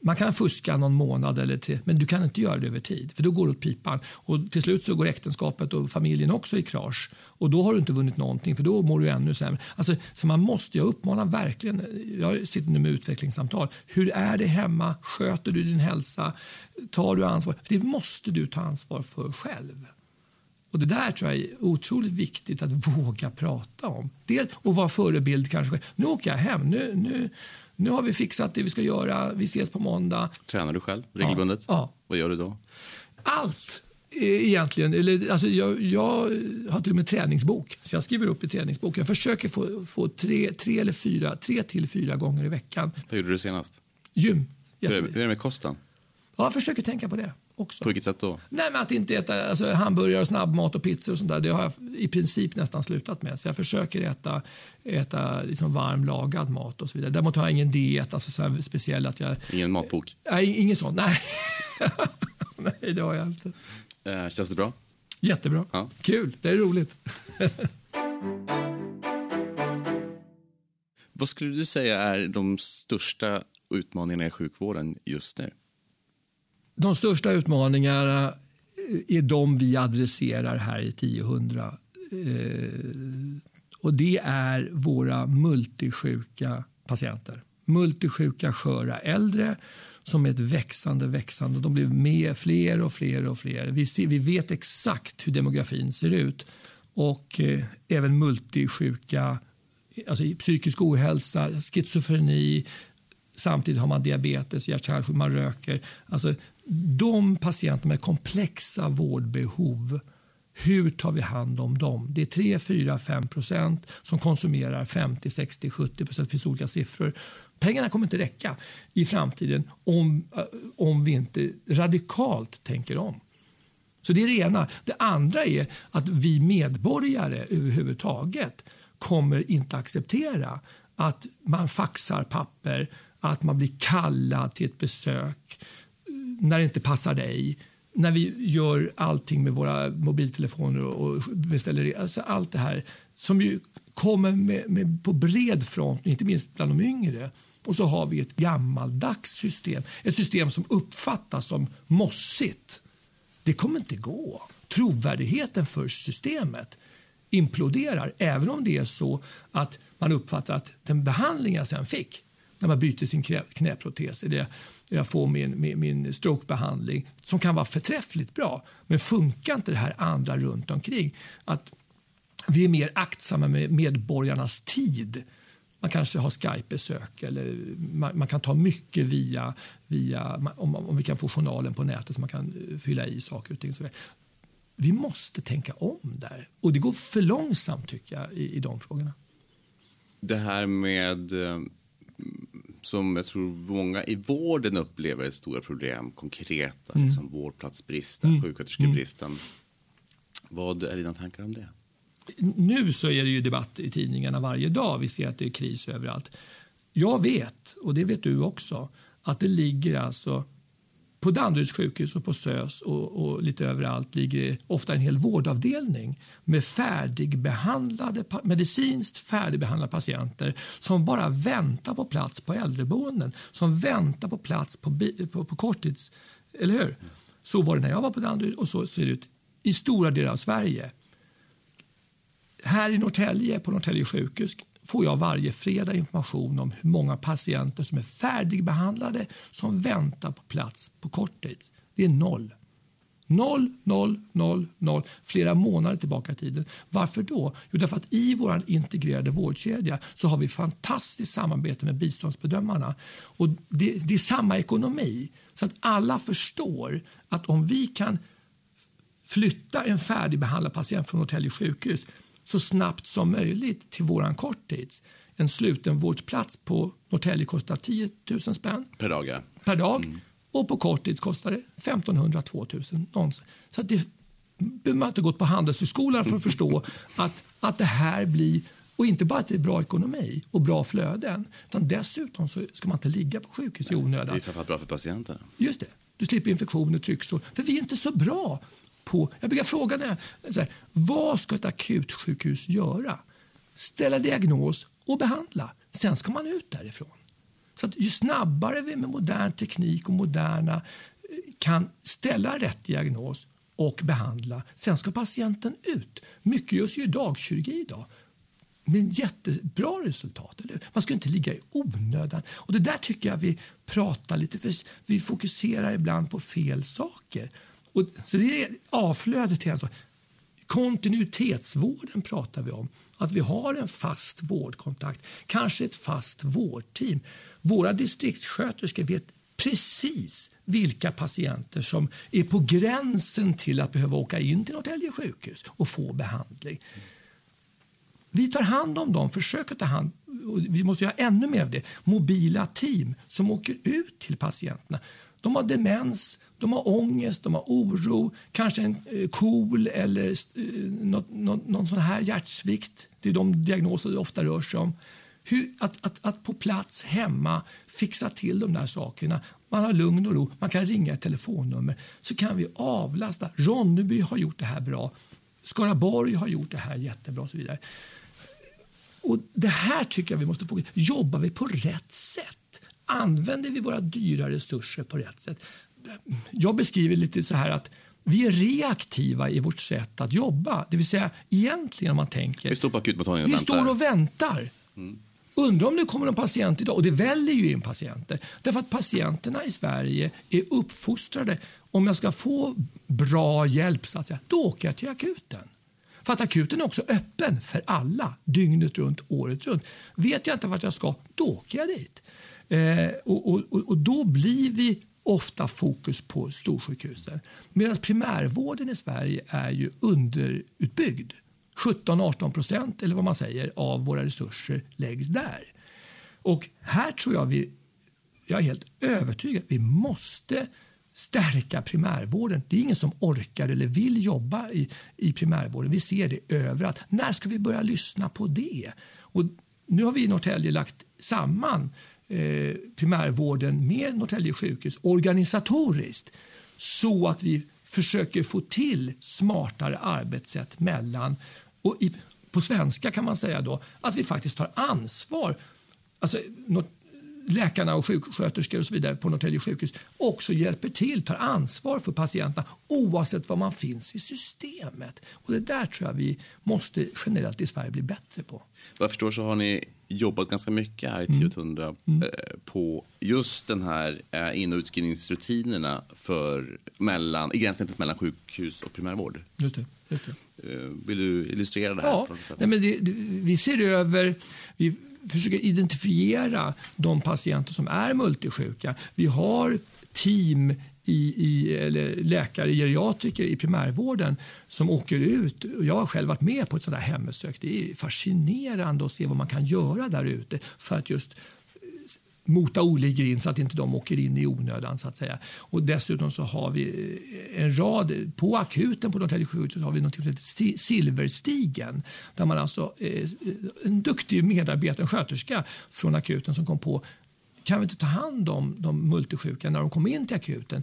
man kan fuska någon månad eller tre, men du kan inte göra det över tid. För då går det åt pipan. Och till slut så går äktenskapet och familjen också i krasch. Och då har du inte vunnit någonting, för då mår du ännu sämre. Alltså, så man måste, jag uppmanar verkligen, jag sitter nu med utvecklingssamtal. Hur är det hemma? Sköter du din hälsa? Tar du ansvar? För det måste du ta ansvar för själv. Och Det där tror jag är otroligt viktigt att våga prata om. Dels och vara förebild kanske. Nu åker jag hem. Nu, nu, nu har vi fixat det vi ska göra. Vi ses på måndag. Tränar du själv regelbundet? Ja. ja. Vad gör du då? Allt egentligen. Eller, alltså jag, jag har till och med träningsbok. Så jag skriver upp i träningsbok. Jag försöker få, få tre, tre, eller fyra, tre till fyra gånger i veckan. Vad gjorde du senast? Gym. Hur är, hur är det med kosten? Ja, jag försöker tänka på det också. På vilket sätt då? Nej, men att inte äta alltså, hamburgare, snabbmat och pizza och sånt där. Det har jag i princip nästan slutat med. Så jag försöker äta, äta liksom varm lagad mat och så vidare. Däremot har jag ingen diet, alltså så här speciell att jag... Ingen matbok? Nej, ingen sån. Nej. <laughs> nej, det har jag inte. Eh, känns det bra? Jättebra. Ja. Kul, det är roligt. <laughs> Vad skulle du säga är de största utmaningarna i sjukvården just nu? De största utmaningarna eh, är de vi adresserar här i 1000. Eh, och det är våra multisjuka patienter. Multisjuka, sköra äldre som är ett växande, växande. De blir med fler och fler och fler. Vi, ser, vi vet exakt hur demografin ser ut. Och eh, även multisjuka, alltså psykisk ohälsa, schizofreni, Samtidigt har man diabetes, hjärt man röker. Alltså, de patienter med komplexa vårdbehov, hur tar vi hand om dem? Det är 3, 4, 5 procent som konsumerar 50, 60, 70 procent. Det finns olika siffror. Pengarna kommer inte räcka i framtiden om, eh, om vi inte radikalt tänker om. Så Det är det ena. Det andra är att vi medborgare överhuvudtaget kommer inte acceptera att man faxar papper, att man blir kallad till ett besök eh, när det inte passar dig. När vi gör allting med våra mobiltelefoner och beställer alltså allt det här som ju kommer med, med, på bred front, inte minst bland de yngre. Och så har vi ett gammaldags system, ett system som uppfattas som mossigt. Det kommer inte gå. Trovärdigheten för systemet imploderar även om det är så att man uppfattar att den behandling jag sen fick när man byter sin knä, knäprotes. Eller jag får min, min, min strokebehandling som kan vara förträffligt bra. Men funkar inte det här andra runt omkring? Att vi är mer aktsamma med medborgarnas tid. Man kanske har Skype-besök eller man, man, kan ta mycket via, via om, om vi kan få journalen på nätet så man kan eh, fylla i saker och ting. vi måste tänka om där. Och det går för långsamt tycker jag i, i de frågorna. Det här med eh, som jag tror många i vården upplever ett stora problem, konkreta, mm. liksom vårdplatsbristen, mm. sjuksköterskebristen. Mm. Vad är dina tankar om det? Nu så är det ju debatt i tidningarna varje dag. Vi ser att det är kris överallt. Jag vet, och det vet du också, att det ligger alltså på Danderyds sjukhus och på SÖS och, och, lite överallt ligger ofta en hel vårdavdelning med färdigbehandlade, medicinskt färdigbehandlade patienter som bara väntar på plats på äldreboenden, som väntar på plats på, på, på korttids... Eller hur? Så var det när jag var på Danderyd och så ser det ut i stora delar av Sverige. Här i Norrtälje, på Norrtälje sjukhus, får jag varje fredag information om hur många patienter som är färdigbehandlade som väntar på plats på kort tid. Det är noll. Noll, noll, noll, noll, flera månader tillbaka i tiden. Varför då? Jo, därför att i vår integrerade vårdkedja så har vi fantastiskt samarbete med biståndsbedömarna. Och det, det är samma ekonomi, så att alla förstår att om vi kan flytta en färdigbehandlad patient från Norrtälje sjukhus så snabbt som möjligt till våran korttids. En slutenvårdsplats på Norrtälje kostar 10 000 spänn per dag. Ja. Per dag. Mm. Och på korttids kostar det 1500 2000 någonsin. Så det behöver man inte gått på Handelshögskolan för att förstå <laughs> att, att det här blir och inte bara att det är bra ekonomi och bra flöden, utan dessutom så ska man inte ligga på sjukhus i onödan. Det är framförallt bra för patienterna. Just det. Du slipper infektioner, trycksår. För vi är inte så bra på... Jag brukar fråga när jag, så här, vad ska ett akutsjukhus göra? Ställa diagnos och behandla. Sen ska man ut därifrån. Så att ju snabbare vi med modern teknik och moderna eh, kan ställa rätt diagnos och behandla, sen ska patienten ut. Mycket görs ju i dagkirurgi idag med jättebra resultat. Eller? Man ska inte ligga i onödan. Och det där tycker jag vi pratar lite för Vi fokuserar ibland på fel saker. Och, så det är avflödet till en sak. Kontinuitetsvården pratar vi om. Att vi har en fast vårdkontakt, kanske ett fast vårdteam. Våra distriktssköterskor vet precis vilka patienter som är på gränsen till att behöva åka in till Norrtälje sjukhus och få behandling. Vi tar hand om dem, försöker ta hand vi måste göra ännu mer av det. Mobila team som åker ut till patienterna. De har demens, de har ångest, de har oro, kanske en KOL KOL eller eh, något, något, någon sån här hjärtsvikt. Det är de diagnoser det ofta rör sig om. Hur, att, att, att på plats hemma fixa till de där sakerna. Man har lugn och ro, man kan ringa ett telefonnummer så kan vi avlasta. Ronneby har gjort det här bra. Skaraborg har gjort det här jättebra och så vidare. Och det här tycker jag vi måste fokusera Jobbar vi på rätt sätt? Använder vi våra dyra resurser på rätt sätt? Jag beskriver lite så här att vi är reaktiva i vårt sätt att jobba. Det vill säga egentligen om man tänker. Vi står på akutmottagningen och Vi väntar. står och väntar. Mm. Undrar om det kommer en patient idag. Och det väljer ju in patienter. Därför att patienterna i Sverige är uppfostrade. Om jag ska få bra hjälp, så att säga, då åker jag till akuten. För att akuten är också öppen för alla, dygnet runt, året runt. Vet jag inte vart jag ska, då åker jag dit. Eh, och, och, och då blir vi ofta fokus på storsjukhusen. Medan primärvården i Sverige är ju underutbyggd. 17-18 procent eller vad man säger av våra resurser läggs där. Och här tror jag vi, jag är helt övertygad, vi måste stärka primärvården. Det är ingen som orkar eller vill jobba i, i primärvården. Vi ser det överallt. När ska vi börja lyssna på det? Och nu har vi i Norrtälje lagt samman eh, primärvården med Norrtälje sjukhus organisatoriskt så att vi försöker få till smartare arbetssätt mellan och i, på svenska kan man säga då att vi faktiskt tar ansvar. Alltså, läkarna och sjuksköterskor och så vidare på Norrtälje sjukhus också hjälper till, tar ansvar för patienterna oavsett var man finns i systemet. Och Det där tror jag vi måste generellt i Sverige bli bättre på. Vad jag förstår så har ni jobbat ganska mycket här i 1000 mm. mm. Eh, på just den här eh, in och utskrivningsrutinerna för mellan, i gränssnittet mellan sjukhus och primärvård. Just det. Just det. Eh, vill du illustrera det här? Ja, Nej, men det, det, vi ser över... Vi, försöker identifiera de patienter som är multisjuka. Vi har team i, i, eller läkare, geriatriker i primärvården som åker ut. Jag har själv varit med på ett sådant här hembesök. Det är fascinerande att se vad man kan göra där ute för att just mota Olle in så att inte de åker in i onödan. Så att säga. Och dessutom så har vi eh, en rad, på akuten på Norrtälje sjukhus har vi något som heter Silverstigen. Där man alltså, eh, en duktig medarbetare, en sköterska från akuten som kom på kan vi inte ta hand om de multisjuka när de kommer in till akuten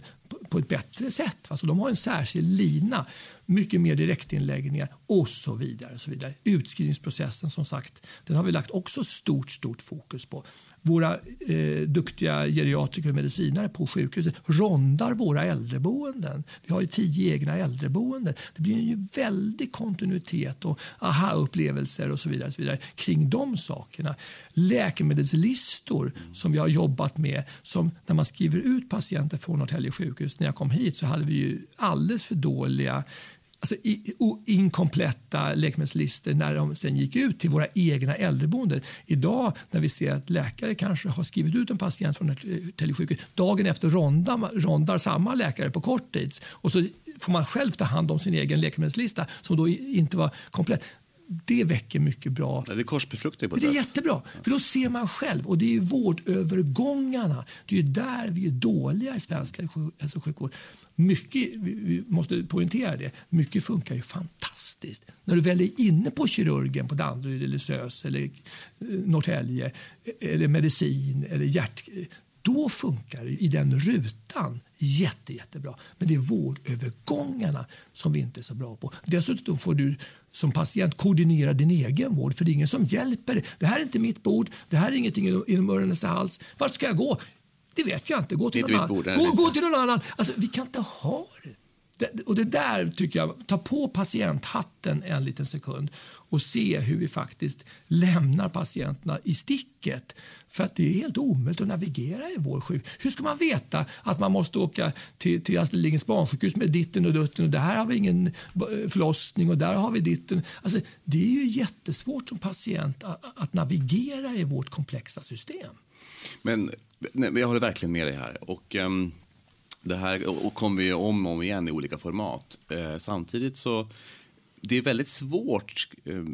på ett bättre sätt? Alltså de har en särskild lina, mycket mer direktinläggningar och så vidare. Och så vidare. Utskrivningsprocessen som sagt, den har vi lagt också stort, stort fokus på. Våra eh, duktiga geriatriker och medicinare på sjukhuset rondar våra äldreboenden. Vi har ju tio egna äldreboenden. Det blir ju väldig kontinuitet och aha-upplevelser och så vidare, och så vidare kring de sakerna. Läkemedelslistor som vi har jobbat med, som när man skriver ut patienter från Norrtälje sjukhus. När jag kom hit så hade vi ju alldeles för dåliga alltså, inkompletta läkemedelslistor när de sen gick ut till våra egna äldreboenden. Idag när vi ser att läkare kanske har skrivit ut en patient från ett eh, sjukhus, dagen efter rondar, rondar samma läkare på kort tid. Och så får man själv ta hand om sin egen läkemedelslista som då inte var komplett det väcker mycket bra... Det är korsbefruktning på Det är jättebra, för då ser man själv. Och det är vårdövergångarna. Det är där vi är dåliga i svensk hälso och sjukvård. Mycket, vi måste poängtera det, mycket funkar ju fantastiskt. När du väl är inne på kirurgen på Danderyd eller SÖS eller eh, Norrtälje eller medicin eller hjärt då funkar det i den rutan jätte, jättebra. Men det är vårdövergångarna som vi inte är så bra på. Dessutom får du som patient koordinera din egen vård för det är ingen som hjälper. Det här är inte mitt bord, det här är ingenting inom öron och hals. Vart ska jag gå? Det vet jag inte. Gå till, någon, annan. Gå, gå till någon annan. Alltså, vi kan inte ha det och det där tycker jag, ta på patienthatten en liten sekund och se hur vi faktiskt lämnar patienterna i sticket. För att det är helt omöjligt att navigera i vår sjuk. Hur ska man veta att man måste åka till, till Astrid Lindgrens barnsjukhus med ditten och dutten och där har vi ingen eh, förlossning och där har vi ditten. Alltså, det är ju jättesvårt som patient att, att navigera i vårt komplexa system. Men nej, jag håller verkligen med dig här. Och, um det här och kommer ju om och om igen i olika format. Eh, samtidigt så det är väldigt svårt eh,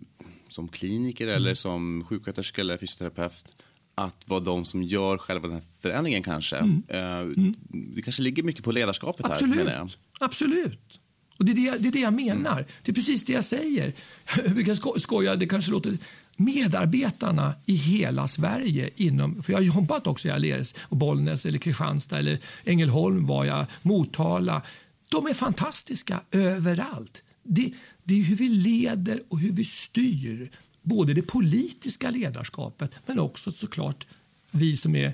som kliniker eller mm. som sjuksköterska eller fysioterapeut att vara de som gör själva den här förändringen kanske. Mm. Eh, mm. Det kanske ligger mycket på ledarskapet Absolut. här. Menar jag. Absolut. Och det är det, det är det jag menar. Mm. Det är precis det jag säger. <laughs> Vi kan skoja, det kanske låter medarbetarna i hela Sverige. Inom, för Jag har jobbat också i Aleris, och Bollnäs, eller Kristianstad, eller Ängelholm var jag, Motala. De är fantastiska överallt. Det, det är hur vi leder och hur vi styr både det politiska ledarskapet men också såklart vi som är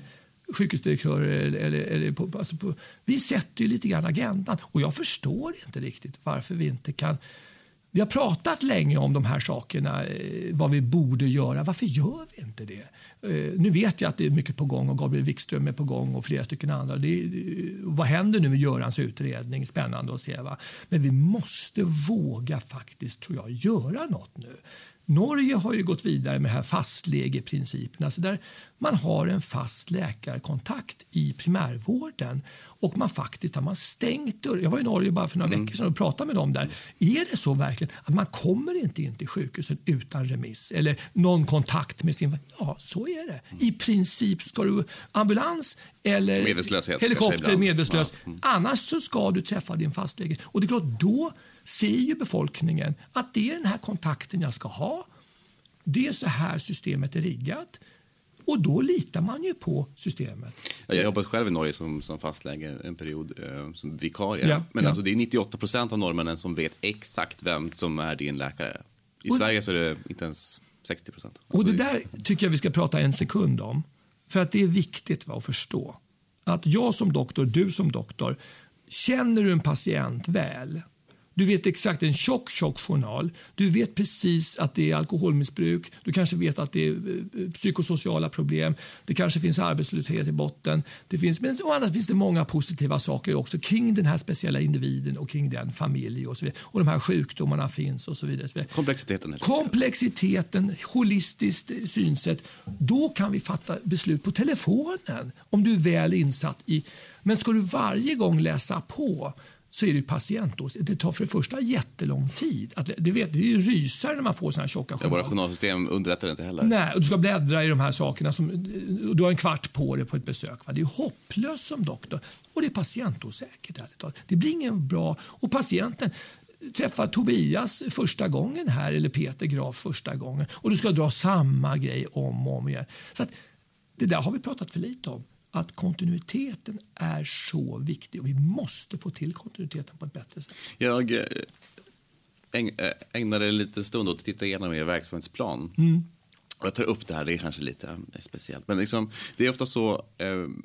sjukhusdirektörer. Eller, eller, eller på, alltså på, vi sätter ju lite grann agendan och jag förstår inte riktigt varför vi inte kan vi har pratat länge om de här sakerna, eh, vad vi borde göra. Varför gör vi inte det? Eh, nu vet jag att det är mycket på gång och Gabriel Wikström är på gång och flera stycken andra. Det, eh, vad händer nu med Görans utredning? Spännande att se. Va? Men vi måste våga faktiskt, tror jag, göra något nu. Norge har ju gått vidare med här fastlegeprincipen, alltså där man har en fast läkarkontakt i primärvården och man faktiskt har man stängt dörren. Jag var i Norge bara för några mm. veckor sedan och pratade med dem där. Är det så verkligen att man kommer inte in till sjukhuset utan remiss eller någon kontakt med sin... Ja, så är det. I princip ska du ambulans eller helikopter medvetslös. Ja. Mm. Annars så ska du träffa din fastläge. Och det är klart, då ser ju befolkningen att det är den här kontakten jag ska ha. Det är så här systemet är riggat. Och då litar man ju på systemet. Jag har jobbat själv i Norge som, som fastläge en period eh, som vikarie. Ja, Men ja. Alltså, det är 98 procent av norrmännen som vet exakt vem som är din läkare. I och, Sverige så är det inte ens 60 procent. Alltså, och det där tycker jag vi ska prata en sekund om. För att det är viktigt va, att förstå. Att jag som doktor, du som doktor, känner du en patient väl Du vet exakt en tjock, tjock journal. Du vet precis att det är alkoholmissbruk. Du kanske vet att det är eh, psykosociala problem. Det kanske finns arbetslöshet i botten. Det finns, men å andra finns det många positiva saker också kring den här speciella individen och kring den familj och så vidare. Och de här sjukdomarna finns och så vidare. Och så vidare. Komplexiteten. Komplexiteten, holistiskt synsätt. Då kan vi fatta beslut på telefonen om du är väl insatt i. Men ska du varje gång läsa på så är det patientdos. Det tar för det första jättelång tid. Att, det, vet, det är ju rysare när man får såna här tjocka journaler. våra journalsystem underrättar inte heller. Nej, och du ska bläddra i de här sakerna. Som, du har en kvart på dig på ett besök. Va? Det är hopplöst som doktor. Och det är patientosäkert. Det blir ingen bra... Och patienten träffar Tobias första gången här eller Peter Graf första gången och du ska dra samma grej om och om igen. Så att, det där har vi pratat för lite om att kontinuiteten är så viktig och vi måste få till kontinuiteten på ett bättre sätt. Jag eh, eh, ägnade lite stund åt att titta igenom er verksamhetsplan. Mm. Och jag tar upp det här, det är kanske lite eh, speciellt. Men liksom, det är ofta så,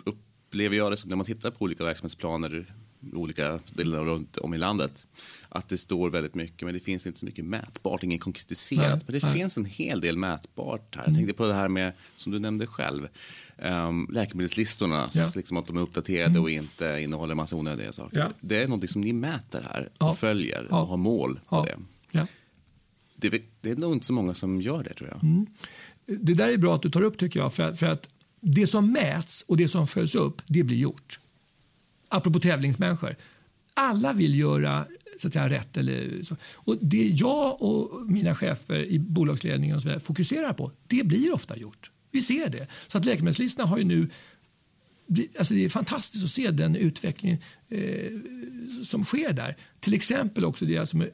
upplever jag det som när man tittar på olika verksamhetsplaner olika delar runt om i landet. Att det står väldigt mycket, men det finns inte så mycket mätbart, inget konkretiserat. Nej, men det nej. finns en hel del mätbart här. Jag tänkte på det här med, som du nämnde själv, um, läkemedelslistorna, ja. liksom att de är uppdaterade mm. och inte innehåller massa onödiga saker. Ja. Det är något som ni mäter här och ja. följer och har mål på det. det. Det är nog inte så många som gör det tror jag. Mm. Det där är bra att du tar upp tycker jag, för att, för att det som mäts och det som följs upp, det blir gjort. Apropå tävlingsmänniskor. Alla vill göra så att säga, rätt. Eller så. Och det jag och mina chefer i bolagsledningen och så vidare fokuserar på, det blir ofta gjort. Vi ser det. Så att läkemedelslistorna har ju nu Alltså det är fantastiskt att se den utveckling eh, som sker där. Till exempel också det som är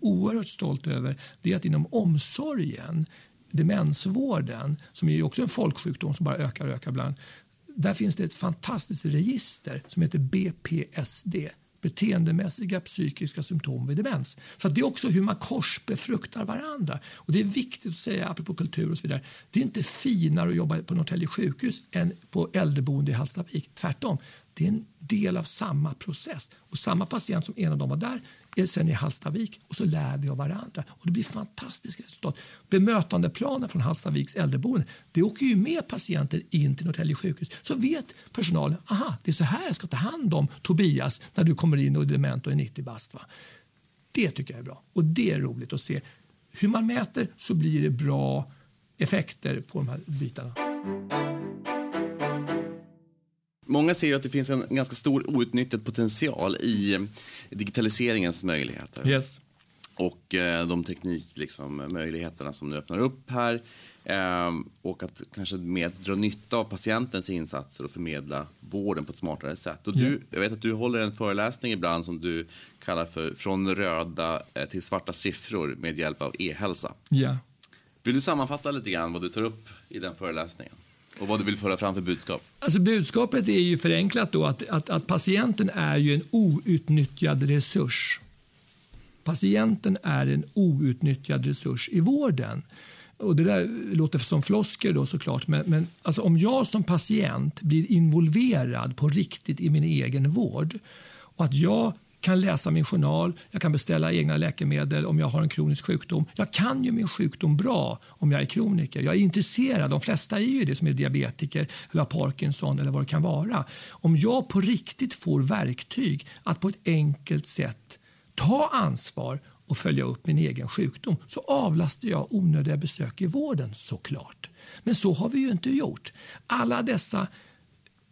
oerhört stolt över det är att inom omsorgen, demensvården, som är också en folksjukdom som bara ökar och ökar bland där finns det ett fantastiskt register som heter BPSD beteendemässiga psykiska symptom vid demens. Så det är också hur man korsbefruktar varandra. Och det är viktigt att säga, apropå kultur och så vidare, det är inte finare att jobba på Norrtälje sjukhus än på äldreboende i Hallstavik. Tvärtom, det är en del av samma process. Och samma patient som en av dem var där är sen i Hallstavik och så lär vi av varandra. Och det blir fantastiska resultat. Bemötandeplanen från Hallstaviks äldreboende det åker ju med patienter in till Norrtälje sjukhus. Så vet personalen aha, det är så här jag ska ta hand om Tobias när du kommer in och är dement och är 90 bast. Va? Det tycker jag är bra och det är roligt att se. Hur man mäter så blir det bra effekter på de här bitarna. Många ser att det finns en ganska stor outnyttjad potential i digitaliseringens möjligheter. Yes. Och eh, de teknikmöjligheterna liksom, som nu öppnar upp här. Eh, och att kanske mer dra nytta av patientens insatser och förmedla vården på ett smartare sätt. Och du, yeah. Jag vet att du håller en föreläsning ibland som du kallar för Från röda eh, till svarta siffror med hjälp av e-hälsa. Yeah. Vill du sammanfatta lite grann vad du tar upp i den föreläsningen? Och vad du vill föra fram för budskap? Alltså budskapet är ju förenklat då att, att, att patienten är ju en outnyttjad resurs. Patienten är en outnyttjad resurs i vården. Och det där låter som flosker då såklart, men, men alltså om jag som patient blir involverad på riktigt i min egen vård och att jag kan läsa min journal, jag kan beställa egna läkemedel om jag har en kronisk sjukdom. Jag kan ju min sjukdom bra om jag är kroniker. Jag är intresserad, de flesta är ju det som är diabetiker eller har Parkinson eller vad det kan vara. Om jag på riktigt får verktyg att på ett enkelt sätt ta ansvar och följa upp min egen sjukdom så avlastar jag onödiga besök i vården såklart. Men så har vi ju inte gjort. Alla dessa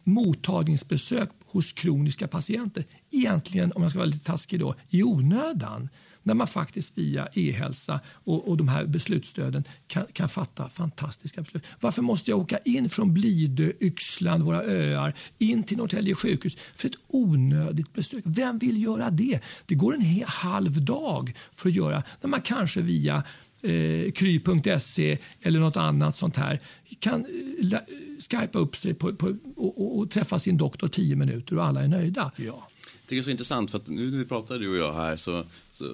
mottagningsbesök hos kroniska patienter egentligen, om jag ska vara lite taskig då, i onödan när man faktiskt via e-hälsa och, och de här beslutsstöden kan, kan fatta fantastiska beslut. Varför måste jag åka in från Blidö, Yxland, våra öar, in till Norrtälje sjukhus för ett onödigt besök? Vem vill göra det? Det går en hel, halv dag för att göra när man kanske via eh, kry.se eller något annat sånt här kan eh, skypa upp sig på, på, och, och, träffa sin doktor tio minuter och alla är nöjda. Ja. Jag tycker det är så intressant för att nu när vi pratar du och jag här så, så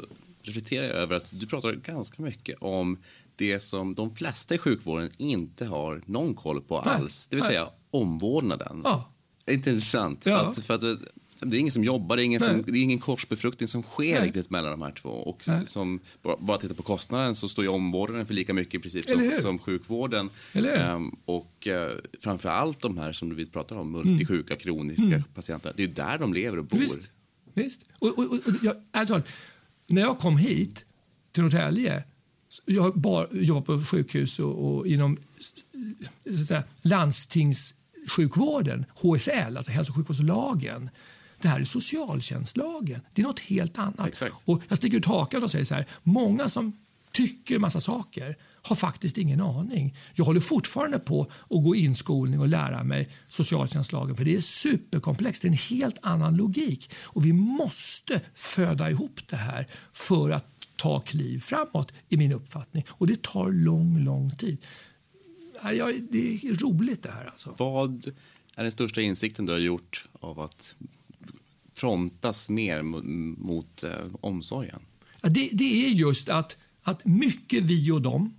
reflekterar jag över att du pratar ganska mycket om det som de flesta i sjukvården inte har någon koll på alls. Det vill säga omvårdnaden. Ja. Intressant. Ja. Att, för att Det är ingen som jobbar, det är ingen, som, det är ingen korsbefruktning som sker Nej. riktigt mellan de här två. Och Nej. som, bara, titta på kostnaden så står ju omvårdnaden för lika mycket i princip som, som sjukvården. Ehm, och eh, framför allt de här som vi pratar om, Mm. multisjuka, kroniska patienter. Det är ju där de lever och bor. Visst. Visst. Och, och, och, jag, talat, när jag kom hit till Norrtälje, jag har bara jobbat på sjukhus och, och inom så säga, landstingssjukvården, HSL, alltså hälso och sjukvårdslagen. Det här är socialtjänstlagen. Det är något helt annat. Exakt. Och jag sticker ut hakan och säger så här, många som tycker massa saker har faktiskt ingen aning. Jag håller fortfarande på att gå inskolning och lära mig socialtjänstlagen för det är superkomplext. Det är en helt annan logik och vi måste föda ihop det här för att ta kliv framåt i min uppfattning och det tar lång, lång tid. Ja, Det är roligt det här alltså. Vad är den största insikten du har gjort av att frontas mer mot, eh, omsorgen? Det, det är just att, att mycket vi och dem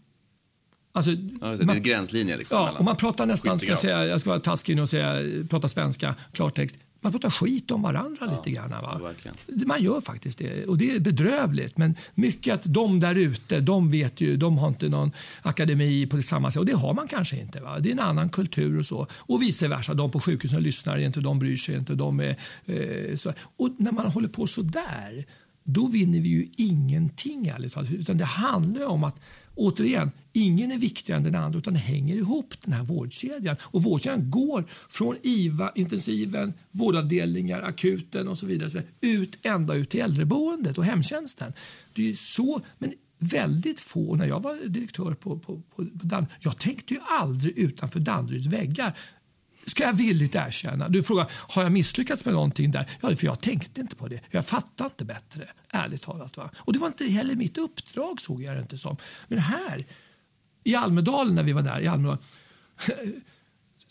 Alltså, Ja, det är man- en gränslinje liksom. Ja, och man pratar nästan, ska jag, säga, jag ska vara taskig nu och säga, prata svenska, klartext. Man pratar skit om varandra lite grann. Va? verkligen. Man gör faktiskt det och det är bedrövligt. Men mycket att de där ute, de vet ju, de har inte någon akademi på det samma sätt och det har man kanske inte. Va? Det är en annan kultur och så. Och vice versa, de på sjukhusen lyssnar inte, de bryr sig inte. De är, eh, så. Och när man håller på så där, då vinner vi ju ingenting. Utan det handlar ju om att Återigen, ingen är viktigare än den andra utan det hänger ihop den här vårdkedjan. Och vårdkedjan går från IVA, intensiven, vårdavdelningar, akuten och så vidare, så vidare ut ända ut till äldreboendet och hemtjänsten. Det är så, men väldigt få, när jag var direktör på, på, på, på Danderyd, jag tänkte ju aldrig utanför Danderyds väggar ska jag villigt erkänna. Du frågar, har jag misslyckats med någonting där? Ja, för jag tänkte inte på det. Jag fattade inte bättre, ärligt talat. Va? Och det var inte heller mitt uppdrag, såg jag det inte som. Men här, i Almedalen, när vi var där, i Almedalen,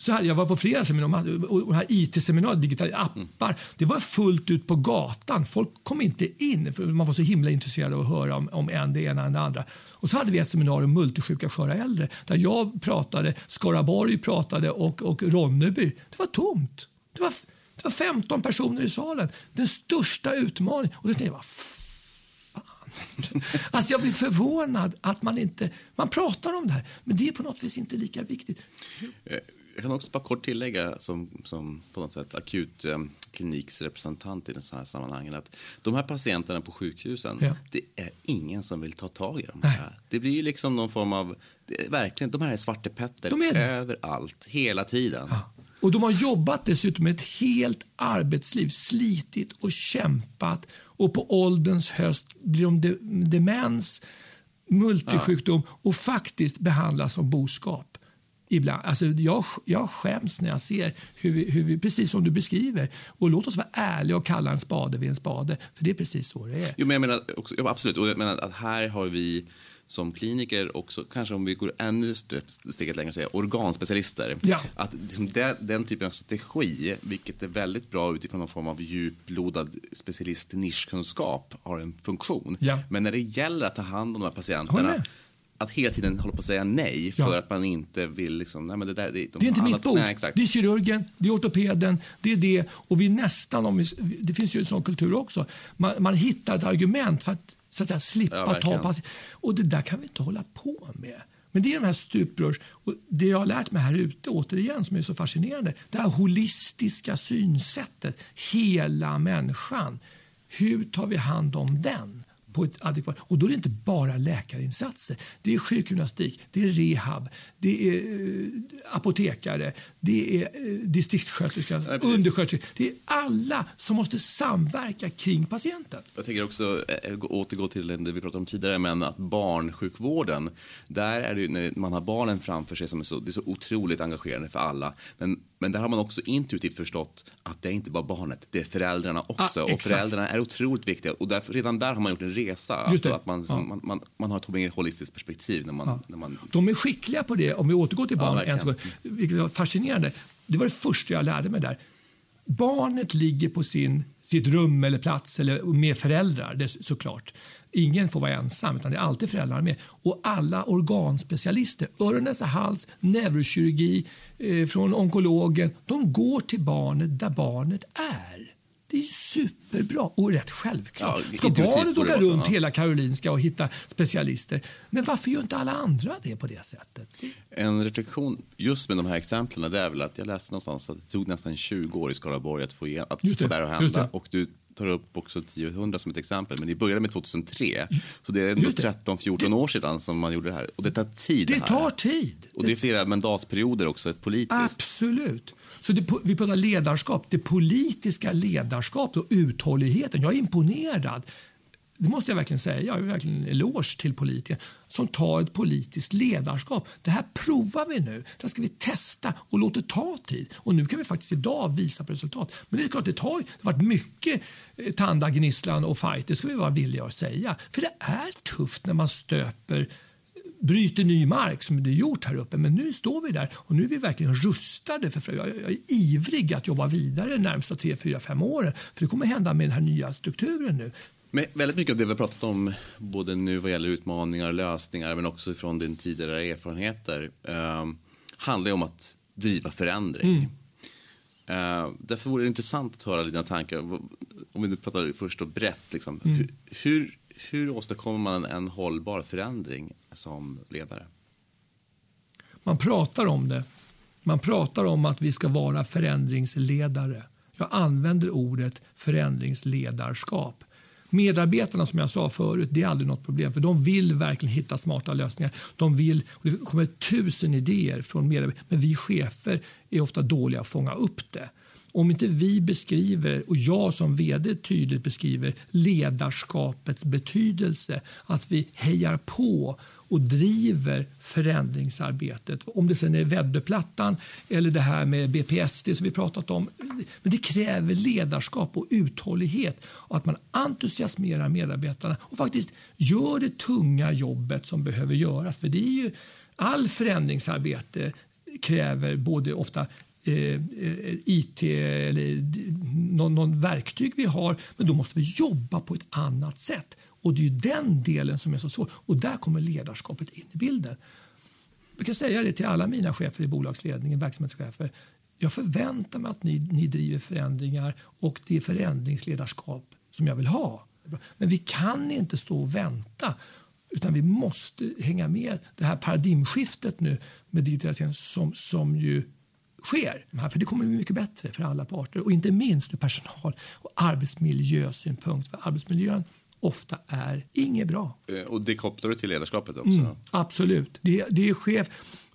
så hade jag var på flera seminarier, och de här IT-seminarier, digitala appar, det var fullt ut på gatan. Folk kom inte in, för man var så himla intresserad av att höra om, om en det ena än det andra. Och så hade vi ett seminarium om multisjuka sköra äldre, där jag pratade, Skaraborg pratade och, och Ronneby. Det var tomt. Det var, det var 15 personer i salen. Den största utmaningen. Och då tänkte jag, vad fan. Alltså jag blir förvånad att man inte... Man pratar om det här, men det är på något vis inte lika viktigt. Jag kan också bara kort tillägga som, som på något sätt akut eh, kliniksrepresentant i den så här sammanhangen att de här patienterna på sjukhusen, Ja. det är ingen som vill ta tag i dem Nej. här. Det blir liksom någon form av, det verkligen, de här är Svarte Petter De är det. överallt, hela tiden. Och de har jobbat dessutom ett helt arbetsliv, slitit och kämpat och på ålderns höst blir de de demens, multisjukdom och faktiskt behandlas som boskap. Ibland. Alltså jag, jag skäms när jag ser hur vi, hur vi, precis som du beskriver. Och låt oss vara ärliga och kalla en spade vid en spade. För det är precis så det är. Jo, men jag menar också, ja, absolut, och jag menar att här har vi som kliniker också, kanske om vi går ännu st- steget längre, säga, organspecialister. Ja. Att liksom den, den typen av strategi, vilket är väldigt bra utifrån någon form av djuplodad specialist nischkunskap, har en funktion. Ja. Men när det gäller att ta hand om de här patienterna. Att hela tiden hålla på att säga nej för Ja. att man inte vill liksom, nej men det där, det, de Det är inte mitt bord. Nej. Det är kirurgen, det är ortopeden, det är det. Och vi nästan, om vi, det finns ju en sån kultur också, man, man hittar ett argument för att, så att säga, slippa Ja, ta patient. Och det där kan vi inte hålla på med. Men det är de här stuprörs... Och det jag har lärt mig här ute, återigen, som är så fascinerande, det här holistiska synsättet, hela människan. Hur tar vi hand om den? På ett adekvat... Och då är det inte bara läkarinsatser. Det är sjukgymnastik, det är rehab, det är eh, apotekare, det är eh, distriktssköterska, Nej, precis. undersköterskor. Det är alla som måste samverka kring patienten. Jag tänker också äh, återgå till det vi pratade om tidigare, men att barnsjukvården, där är det ju när man har barnen framför sig som är så, det är så otroligt engagerande för alla. Men, men där har man också intuitivt förstått att det är inte bara barnet, det är föräldrarna också. Ah, och föräldrarna är otroligt viktiga. Och därför, redan där har man gjort en resa. Alltså att man, Ja. man, man, man har ett mer holistiskt perspektiv när man, när man De är skickliga på det, om vi återgår till Ja, barnen en sekund, vilket var fascinerande. Det var det första jag lärde mig där. Barnet ligger på sin, sitt rum eller plats eller med föräldrar det, såklart. Ingen får vara ensam, utan det är alltid föräldrar med. Och alla organspecialister, öron, näsa, hals, neurokirurgi, eh, från onkologen, de går till barnet där barnet är. Det är superbra och rätt självklart. Ja, Ska barnet åka runt hela Karolinska och hitta specialister? Men varför gör inte alla andra det på det sättet? En reflektion just med de här exemplen det är väl att jag läste någonstans att det tog nästan 20 år i Skaraborg att få, igen, att få det, här att hända. Och du tar upp också 1000 som ett exempel, men ni började med 2003. Så det är ändå Just det. 13-14 år sedan som man gjorde det här. Och det tar tid. Det här. tar tid. Och det är flera mandatperioder också, politiskt. Absolut. Så det, vi pratar ledarskap, det politiska ledarskapet och uthålligheten. Jag är imponerad. Det måste jag verkligen säga. Jag är verkligen en eloge till politiker som tar ett politiskt ledarskap. Det här provar vi nu. Det här ska vi testa och låta det ta tid. Och nu kan vi faktiskt idag visa på resultat. Men det är klart, det, tar, det har varit mycket eh, tandagnisslan och fight. Det ska vi vara villiga att säga. För det är tufft när man stöper bryter ny mark som det är gjort här uppe. Men nu står vi där och nu är vi verkligen rustade. För jag, jag är ivrig att jobba vidare de närmsta 3, 4, 5 åren. För det kommer hända med den här nya strukturen nu. Men väldigt mycket av det vi har pratat om, både nu vad gäller utmaningar och lösningar, men också från din tidigare erfarenheter, eh, handlar ju om att driva förändring. Eh, därför vore det intressant att höra dina tankar, om vi nu pratar först och brett, liksom, hur, hur, hur åstadkommer man en hållbar förändring som ledare? Man pratar om det. Man pratar om att vi ska vara förändringsledare. Jag använder ordet förändringsledarskap. Medarbetarna som jag sa förut, det är aldrig något problem för de vill verkligen hitta smarta lösningar. De vill, och det kommer tusen idéer från medarbetare men vi chefer är ofta dåliga att fånga upp det. Om inte vi beskriver, och jag som vd tydligt beskriver ledarskapets betydelse, att vi hejar på och driver förändringsarbetet. Om det sen är väddeplattan eller det här med BPSD som vi pratat om. Men det kräver ledarskap och uthållighet och att man entusiasmerar medarbetarna och faktiskt gör det tunga jobbet som behöver göras. För det är ju all förändringsarbete kräver både ofta eh, eh, IT eller någon, någon verktyg vi har, men då måste vi jobba på ett annat sätt. Och det är ju den delen som är så svår. Och där kommer ledarskapet in i bilden. Jag kan säga det till alla mina chefer i bolagsledningen, verksamhetschefer. Jag förväntar mig att ni, ni driver förändringar och det är förändringsledarskap som jag vill ha. Men vi kan inte stå och vänta utan vi måste hänga med det här paradigmskiftet nu med digitaliseringen som, som ju sker. För det kommer bli mycket bättre för alla parter och inte minst ur personal och arbetsmiljösynpunkt. För arbetsmiljön ofta är inget bra. Eh, Och det kopplar du till ledarskapet också? Mm, absolut. Det, det är chef.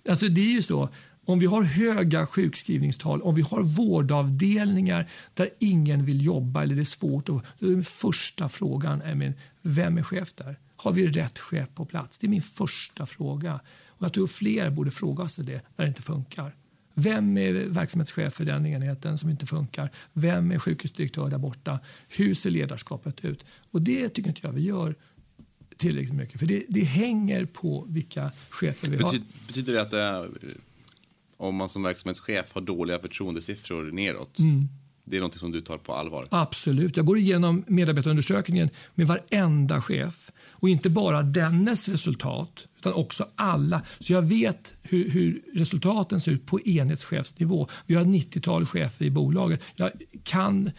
Alltså det är ju så. Om vi har höga sjukskrivningstal, om vi har vårdavdelningar där ingen vill jobba eller det är svårt, och, då är den första frågan är min, vem är chef där? Har vi rätt chef på plats? Det är min första fråga. Och jag tror fler borde fråga sig det när det inte funkar. Vem är verksamhetschef för den enheten som inte funkar? Vem är sjukhusdirektör där borta? Hur ser ledarskapet ut? Och det tycker inte jag vi gör tillräckligt mycket. För det, det hänger på vilka chefer vi har. Betyder, betyder det att eh, om man som verksamhetschef har dåliga förtroendesiffror neråt, Mm. det är något som du tar på allvar? Absolut. Jag går igenom medarbetarundersökningen med varenda chef. Och inte bara dennes resultat, utan också alla. Så jag vet hur, hur resultaten ser ut på enhetschefsnivå. Vi har 90-tal chefer i bolaget. Jag kan...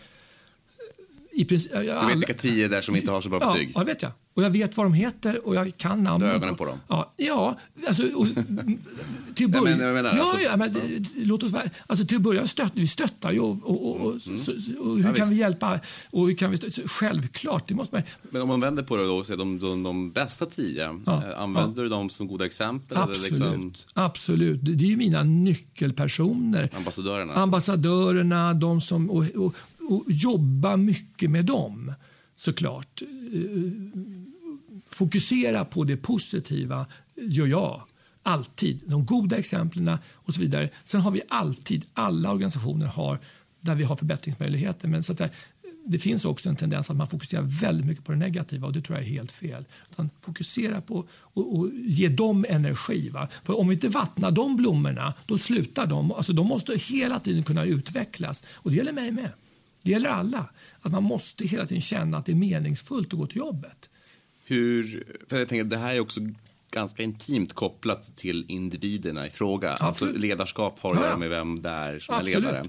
I princip, Du vet alla- vilka tio där som inte har så bra Ja, betyg? ja, vet jag. Och jag vet vad de heter och jag kan namnen. Du ögonen på dem? Ja, ja alltså, och, <laughs> till att börja, men ja, alltså- ja, men, låt oss vara, alltså, till att börja stött, vi stöttar ju och, och, och, och, så, så, och hur Mm. Ja, kan visst. vi hjälpa? Och hur kan vi stötta? Självklart, det måste man Men om man vänder på det då och säger de, de, de bästa tio, Ja, eh, använder du dem som goda exempel? Absolut. Eller liksom Absolut. Det det är ju mina nyckelpersoner. ambassadörerna? Ambassadörerna, de som och, och, och jobba mycket med dem såklart. Eh, fokusera på det positiva gör jag alltid. De goda exemplen och så vidare. Sen har vi alltid, alla organisationer har där vi har förbättringsmöjligheter. Men så att säga, det finns också en tendens att man fokuserar väldigt mycket på det negativa och det tror jag är helt fel. Utan fokusera på och, och ge dem energi. Va? För om vi inte vattnar de blommorna, då slutar de. Alltså, de måste hela tiden kunna utvecklas och det gäller mig med. Det gäller alla. Att man måste hela tiden känna att det är meningsfullt att gå till jobbet. Hur, för jag tänker, det här är också ganska intimt kopplat till individerna i fråga. Alltså ledarskap har att Ja, göra med vem det är som är Absolut. ledare.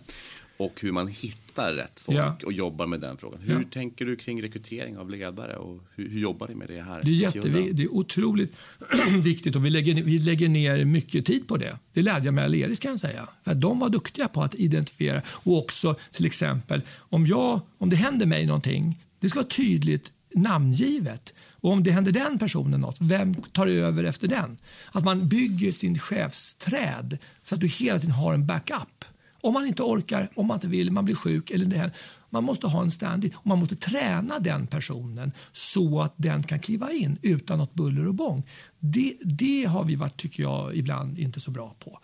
och hur man hittar rätt folk Ja. och jobbar med den frågan. Hur Ja. tänker du kring rekrytering av ledare och hur, hur jobbar ni med det här? Det är, Kiruna? det är otroligt <clears throat> viktigt och vi lägger, vi lägger ner mycket tid på det. Det lärde jag mig Aleris kan jag säga. För att de var duktiga på att identifiera och också till exempel om, jag, om det händer mig någonting, det ska vara tydligt namngivet. Och om det händer den personen något, vem tar över efter den? Att man bygger sin chefsträd så att du hela tiden har en backup. Om man inte orkar, om man inte vill, man blir sjuk eller det här. Man måste ha en stand och man måste träna den personen så att den kan kliva in utan något buller och bång. Det, det har vi varit, tycker jag, ibland inte så bra på.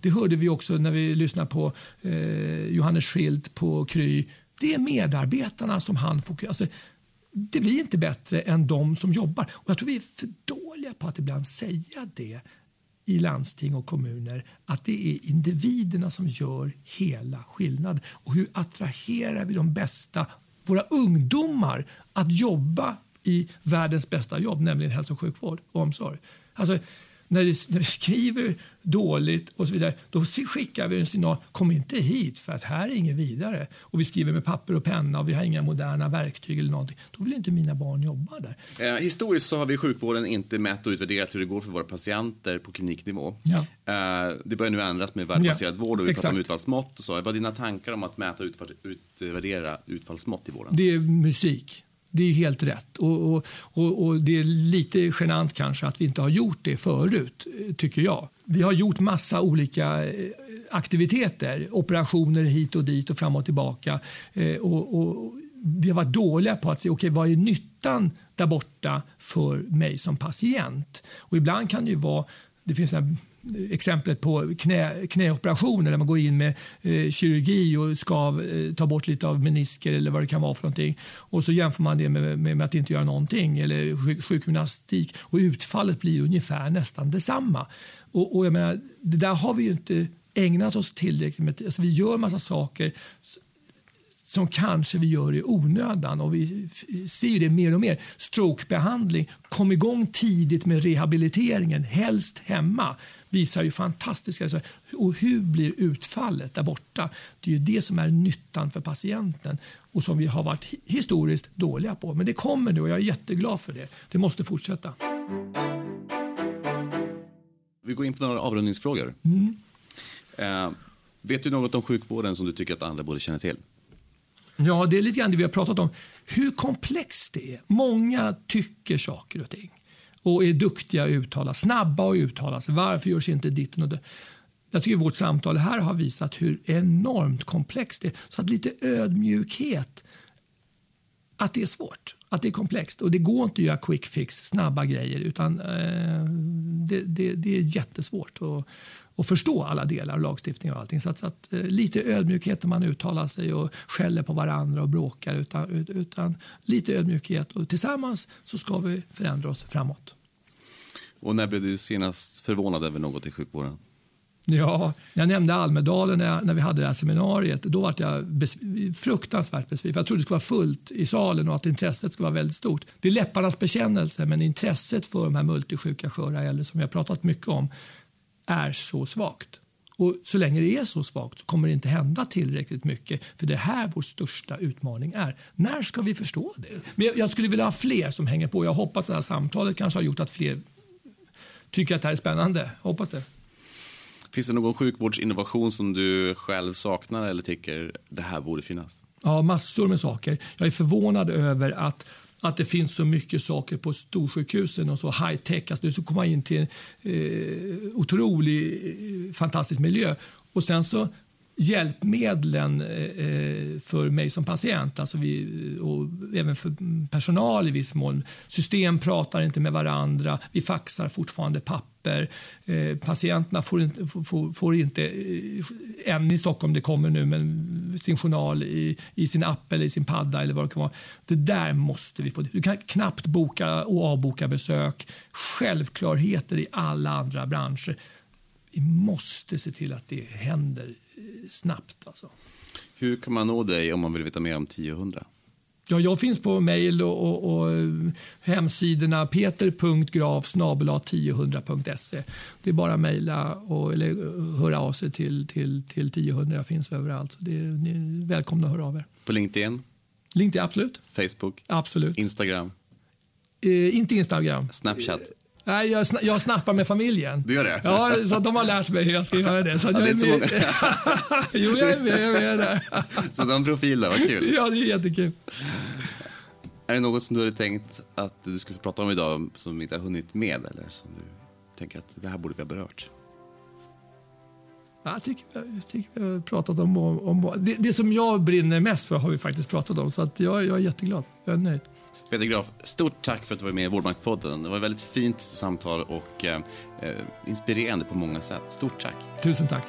Det hörde vi också när vi lyssnade på eh, Johannes Schildt på Kry. Det är medarbetarna som han fokuserar alltså, Det blir inte bättre än de som jobbar. Och jag tror vi är för dåliga på att ibland säga det i landsting och kommuner att det är individerna som gör hela skillnaden? Och hur attraherar vi de bästa, våra ungdomar, att jobba i världens bästa jobb, nämligen hälso och sjukvård och omsorg. Alltså, när vi, när vi skriver dåligt och så vidare, då skickar vi en signal, kom inte hit för att här är inget vidare. Och vi skriver med papper och penna och vi har inga moderna verktyg eller någonting. Då vill inte mina barn jobba där. Eh, historiskt så har vi i sjukvården inte mätt och utvärderat hur det går för våra patienter på kliniknivå. Ja. Eh, det börjar nu ändras med värdebaserad Ja, vård och vi pratar om exakt. utfallsmått och så. Vad är dina tankar om att mäta och utvärdera utfallsmått i vården? Det är musik. Det är helt rätt. Och, och, och, och Det är lite genant kanske att vi inte har gjort det förut, tycker jag. Vi har gjort massa olika eh, aktiviteter, operationer hit och dit och fram och tillbaka. Eh, och, och vi har varit dåliga på att se okay, vad är nyttan där borta för mig som patient. Och ibland kan det ju vara, det finns en exemplet på knä, knäoperationer där man går in med eh, kirurgi och ska eh, ta bort lite av menisker eller vad det kan vara för någonting. Och så jämför man det med, med, med att inte göra någonting eller sjuk, sjukgymnastik och utfallet blir ungefär nästan detsamma. Och, och jag menar, det där har vi ju inte ägnat oss tillräckligt med. Alltså vi gör massa saker som kanske vi gör i onödan. Och vi ser ju det mer och mer. Strokebehandling, kom igång tidigt med rehabiliteringen, helst hemma, visar ju fantastiska resultat. Och hur blir utfallet där borta? Det är ju det som är nyttan för patienten och som vi har varit hi- historiskt dåliga på. Men det kommer nu och jag är jätteglad för det. Det måste fortsätta. Vi går in på några avrundningsfrågor. Mm. Eh, vet du något om sjukvården som du tycker att andra borde känna till? Ja, det är lite grann det vi har pratat om. Hur komplext det är. Många tycker saker och ting och är duktiga att uttala, snabba att uttala sig. Varför görs inte ditten och det? Jag tycker vårt samtal här har visat hur enormt komplext det är. Så att lite ödmjukhet, att det är svårt, att det är komplext. Och det går inte att göra quick fix, snabba grejer, utan eh, det, det, det är jättesvårt Och, att förstå alla delar av lagstiftningen och allting. Så att, så att eh, lite ödmjukhet när man uttalar sig och skäller på varandra och bråkar, utan, ut- utan lite ödmjukhet. Och tillsammans så ska vi förändra oss framåt. Och när blev du senast förvånad över något i sjukvården? Ja, jag nämnde Almedalen när, jag, när vi hade det här seminariet. Då var jag bes- fruktansvärt besviken. Jag trodde det skulle vara fullt i salen och att intresset skulle vara väldigt stort. Det är läpparnas bekännelse, men intresset för de här multisjuka sköra äldre som vi har pratat mycket om är så svagt. Och så länge det är så svagt så kommer det inte hända tillräckligt mycket. För det är här vår största utmaning är. När ska vi förstå det? Men jag, skulle vilja ha fler som hänger på. Jag hoppas att det här samtalet kanske har gjort att fler tycker att det här är spännande. Hoppas det. Finns det någon sjukvårdsinnovation som du själv saknar eller tycker det här borde finnas? Ja, massor med saker. Jag är förvånad över att, att det finns så mycket saker på storsjukhusen och så high tech. Alltså, du ska komma in till en eh, otrolig eh, fantastisk miljö och sen så hjälpmedlen eh, eh, för mig som patient alltså vi, eh, och även för personal i viss mån. System pratar inte med varandra, vi faxar fortfarande papper. Patienterna får inte, får, får inte än i Stockholm, det kommer nu, men sin journal i, i sin app eller i sin padda eller vad det kan vara. Det där måste vi få. Du kan knappt boka och avboka besök. Självklarheter i alla andra branscher. Vi måste se till att det händer snabbt. Alltså. Hur kan man nå dig om man vill veta mer om 1000? Ja, jag finns på mejl och, och, och hemsidorna peter.graf 1000.se. Det är bara att mejla eller höra av sig till, till, till 1000. Jag finns överallt. Så det är, ni är välkomna att höra av er. På LinkedIn? LinkedIn, absolut. Facebook? Absolut. Instagram? Eh, inte Instagram. Snapchat? Nej, jag, sna jag snappar med familjen. Du gör det? Ja, så de har lärt mig hur jag ska göra det. Så ja, jag det är inte med. <laughs> jo, jag är med. Jag är med där. <laughs> så du har en profil där, vad kul. Ja, det är jättekul. Är det något som du hade tänkt att du skulle prata om idag som vi inte har hunnit med eller som du tänker att det här borde vi ha berört? Jag tycker, jag tycker vi har pratat om... om det, det, som jag brinner mest för har vi faktiskt pratat om, så att jag, jag är jätteglad. Jag är nöjd. Peter Graf, stort tack för att du var med i Vårdmaktpodden. Det var ett väldigt fint samtal och eh, eh, inspirerande på många sätt. Stort tack. Tusen tack.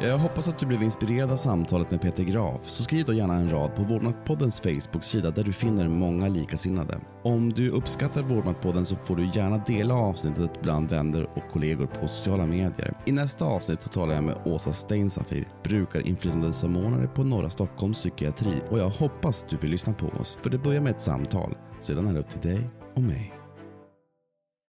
Eh, jag hoppas att du blev inspirerad av samtalet med Peter Graf, så skriv då gärna en rad på Vårdmaktpoddens Facebook-sida där du finner många likasinnade. Om du uppskattar Vårdnadspodden så får du gärna dela avsnittet bland vänner och kollegor på sociala medier. I nästa avsnitt så talar jag med Åsa Steinsafir, brukarinflytandesamordnare på Norra Stockholms psykiatri och jag hoppas du vill lyssna på oss, för det börjar med ett samtal. Sedan är det upp till dig och mig.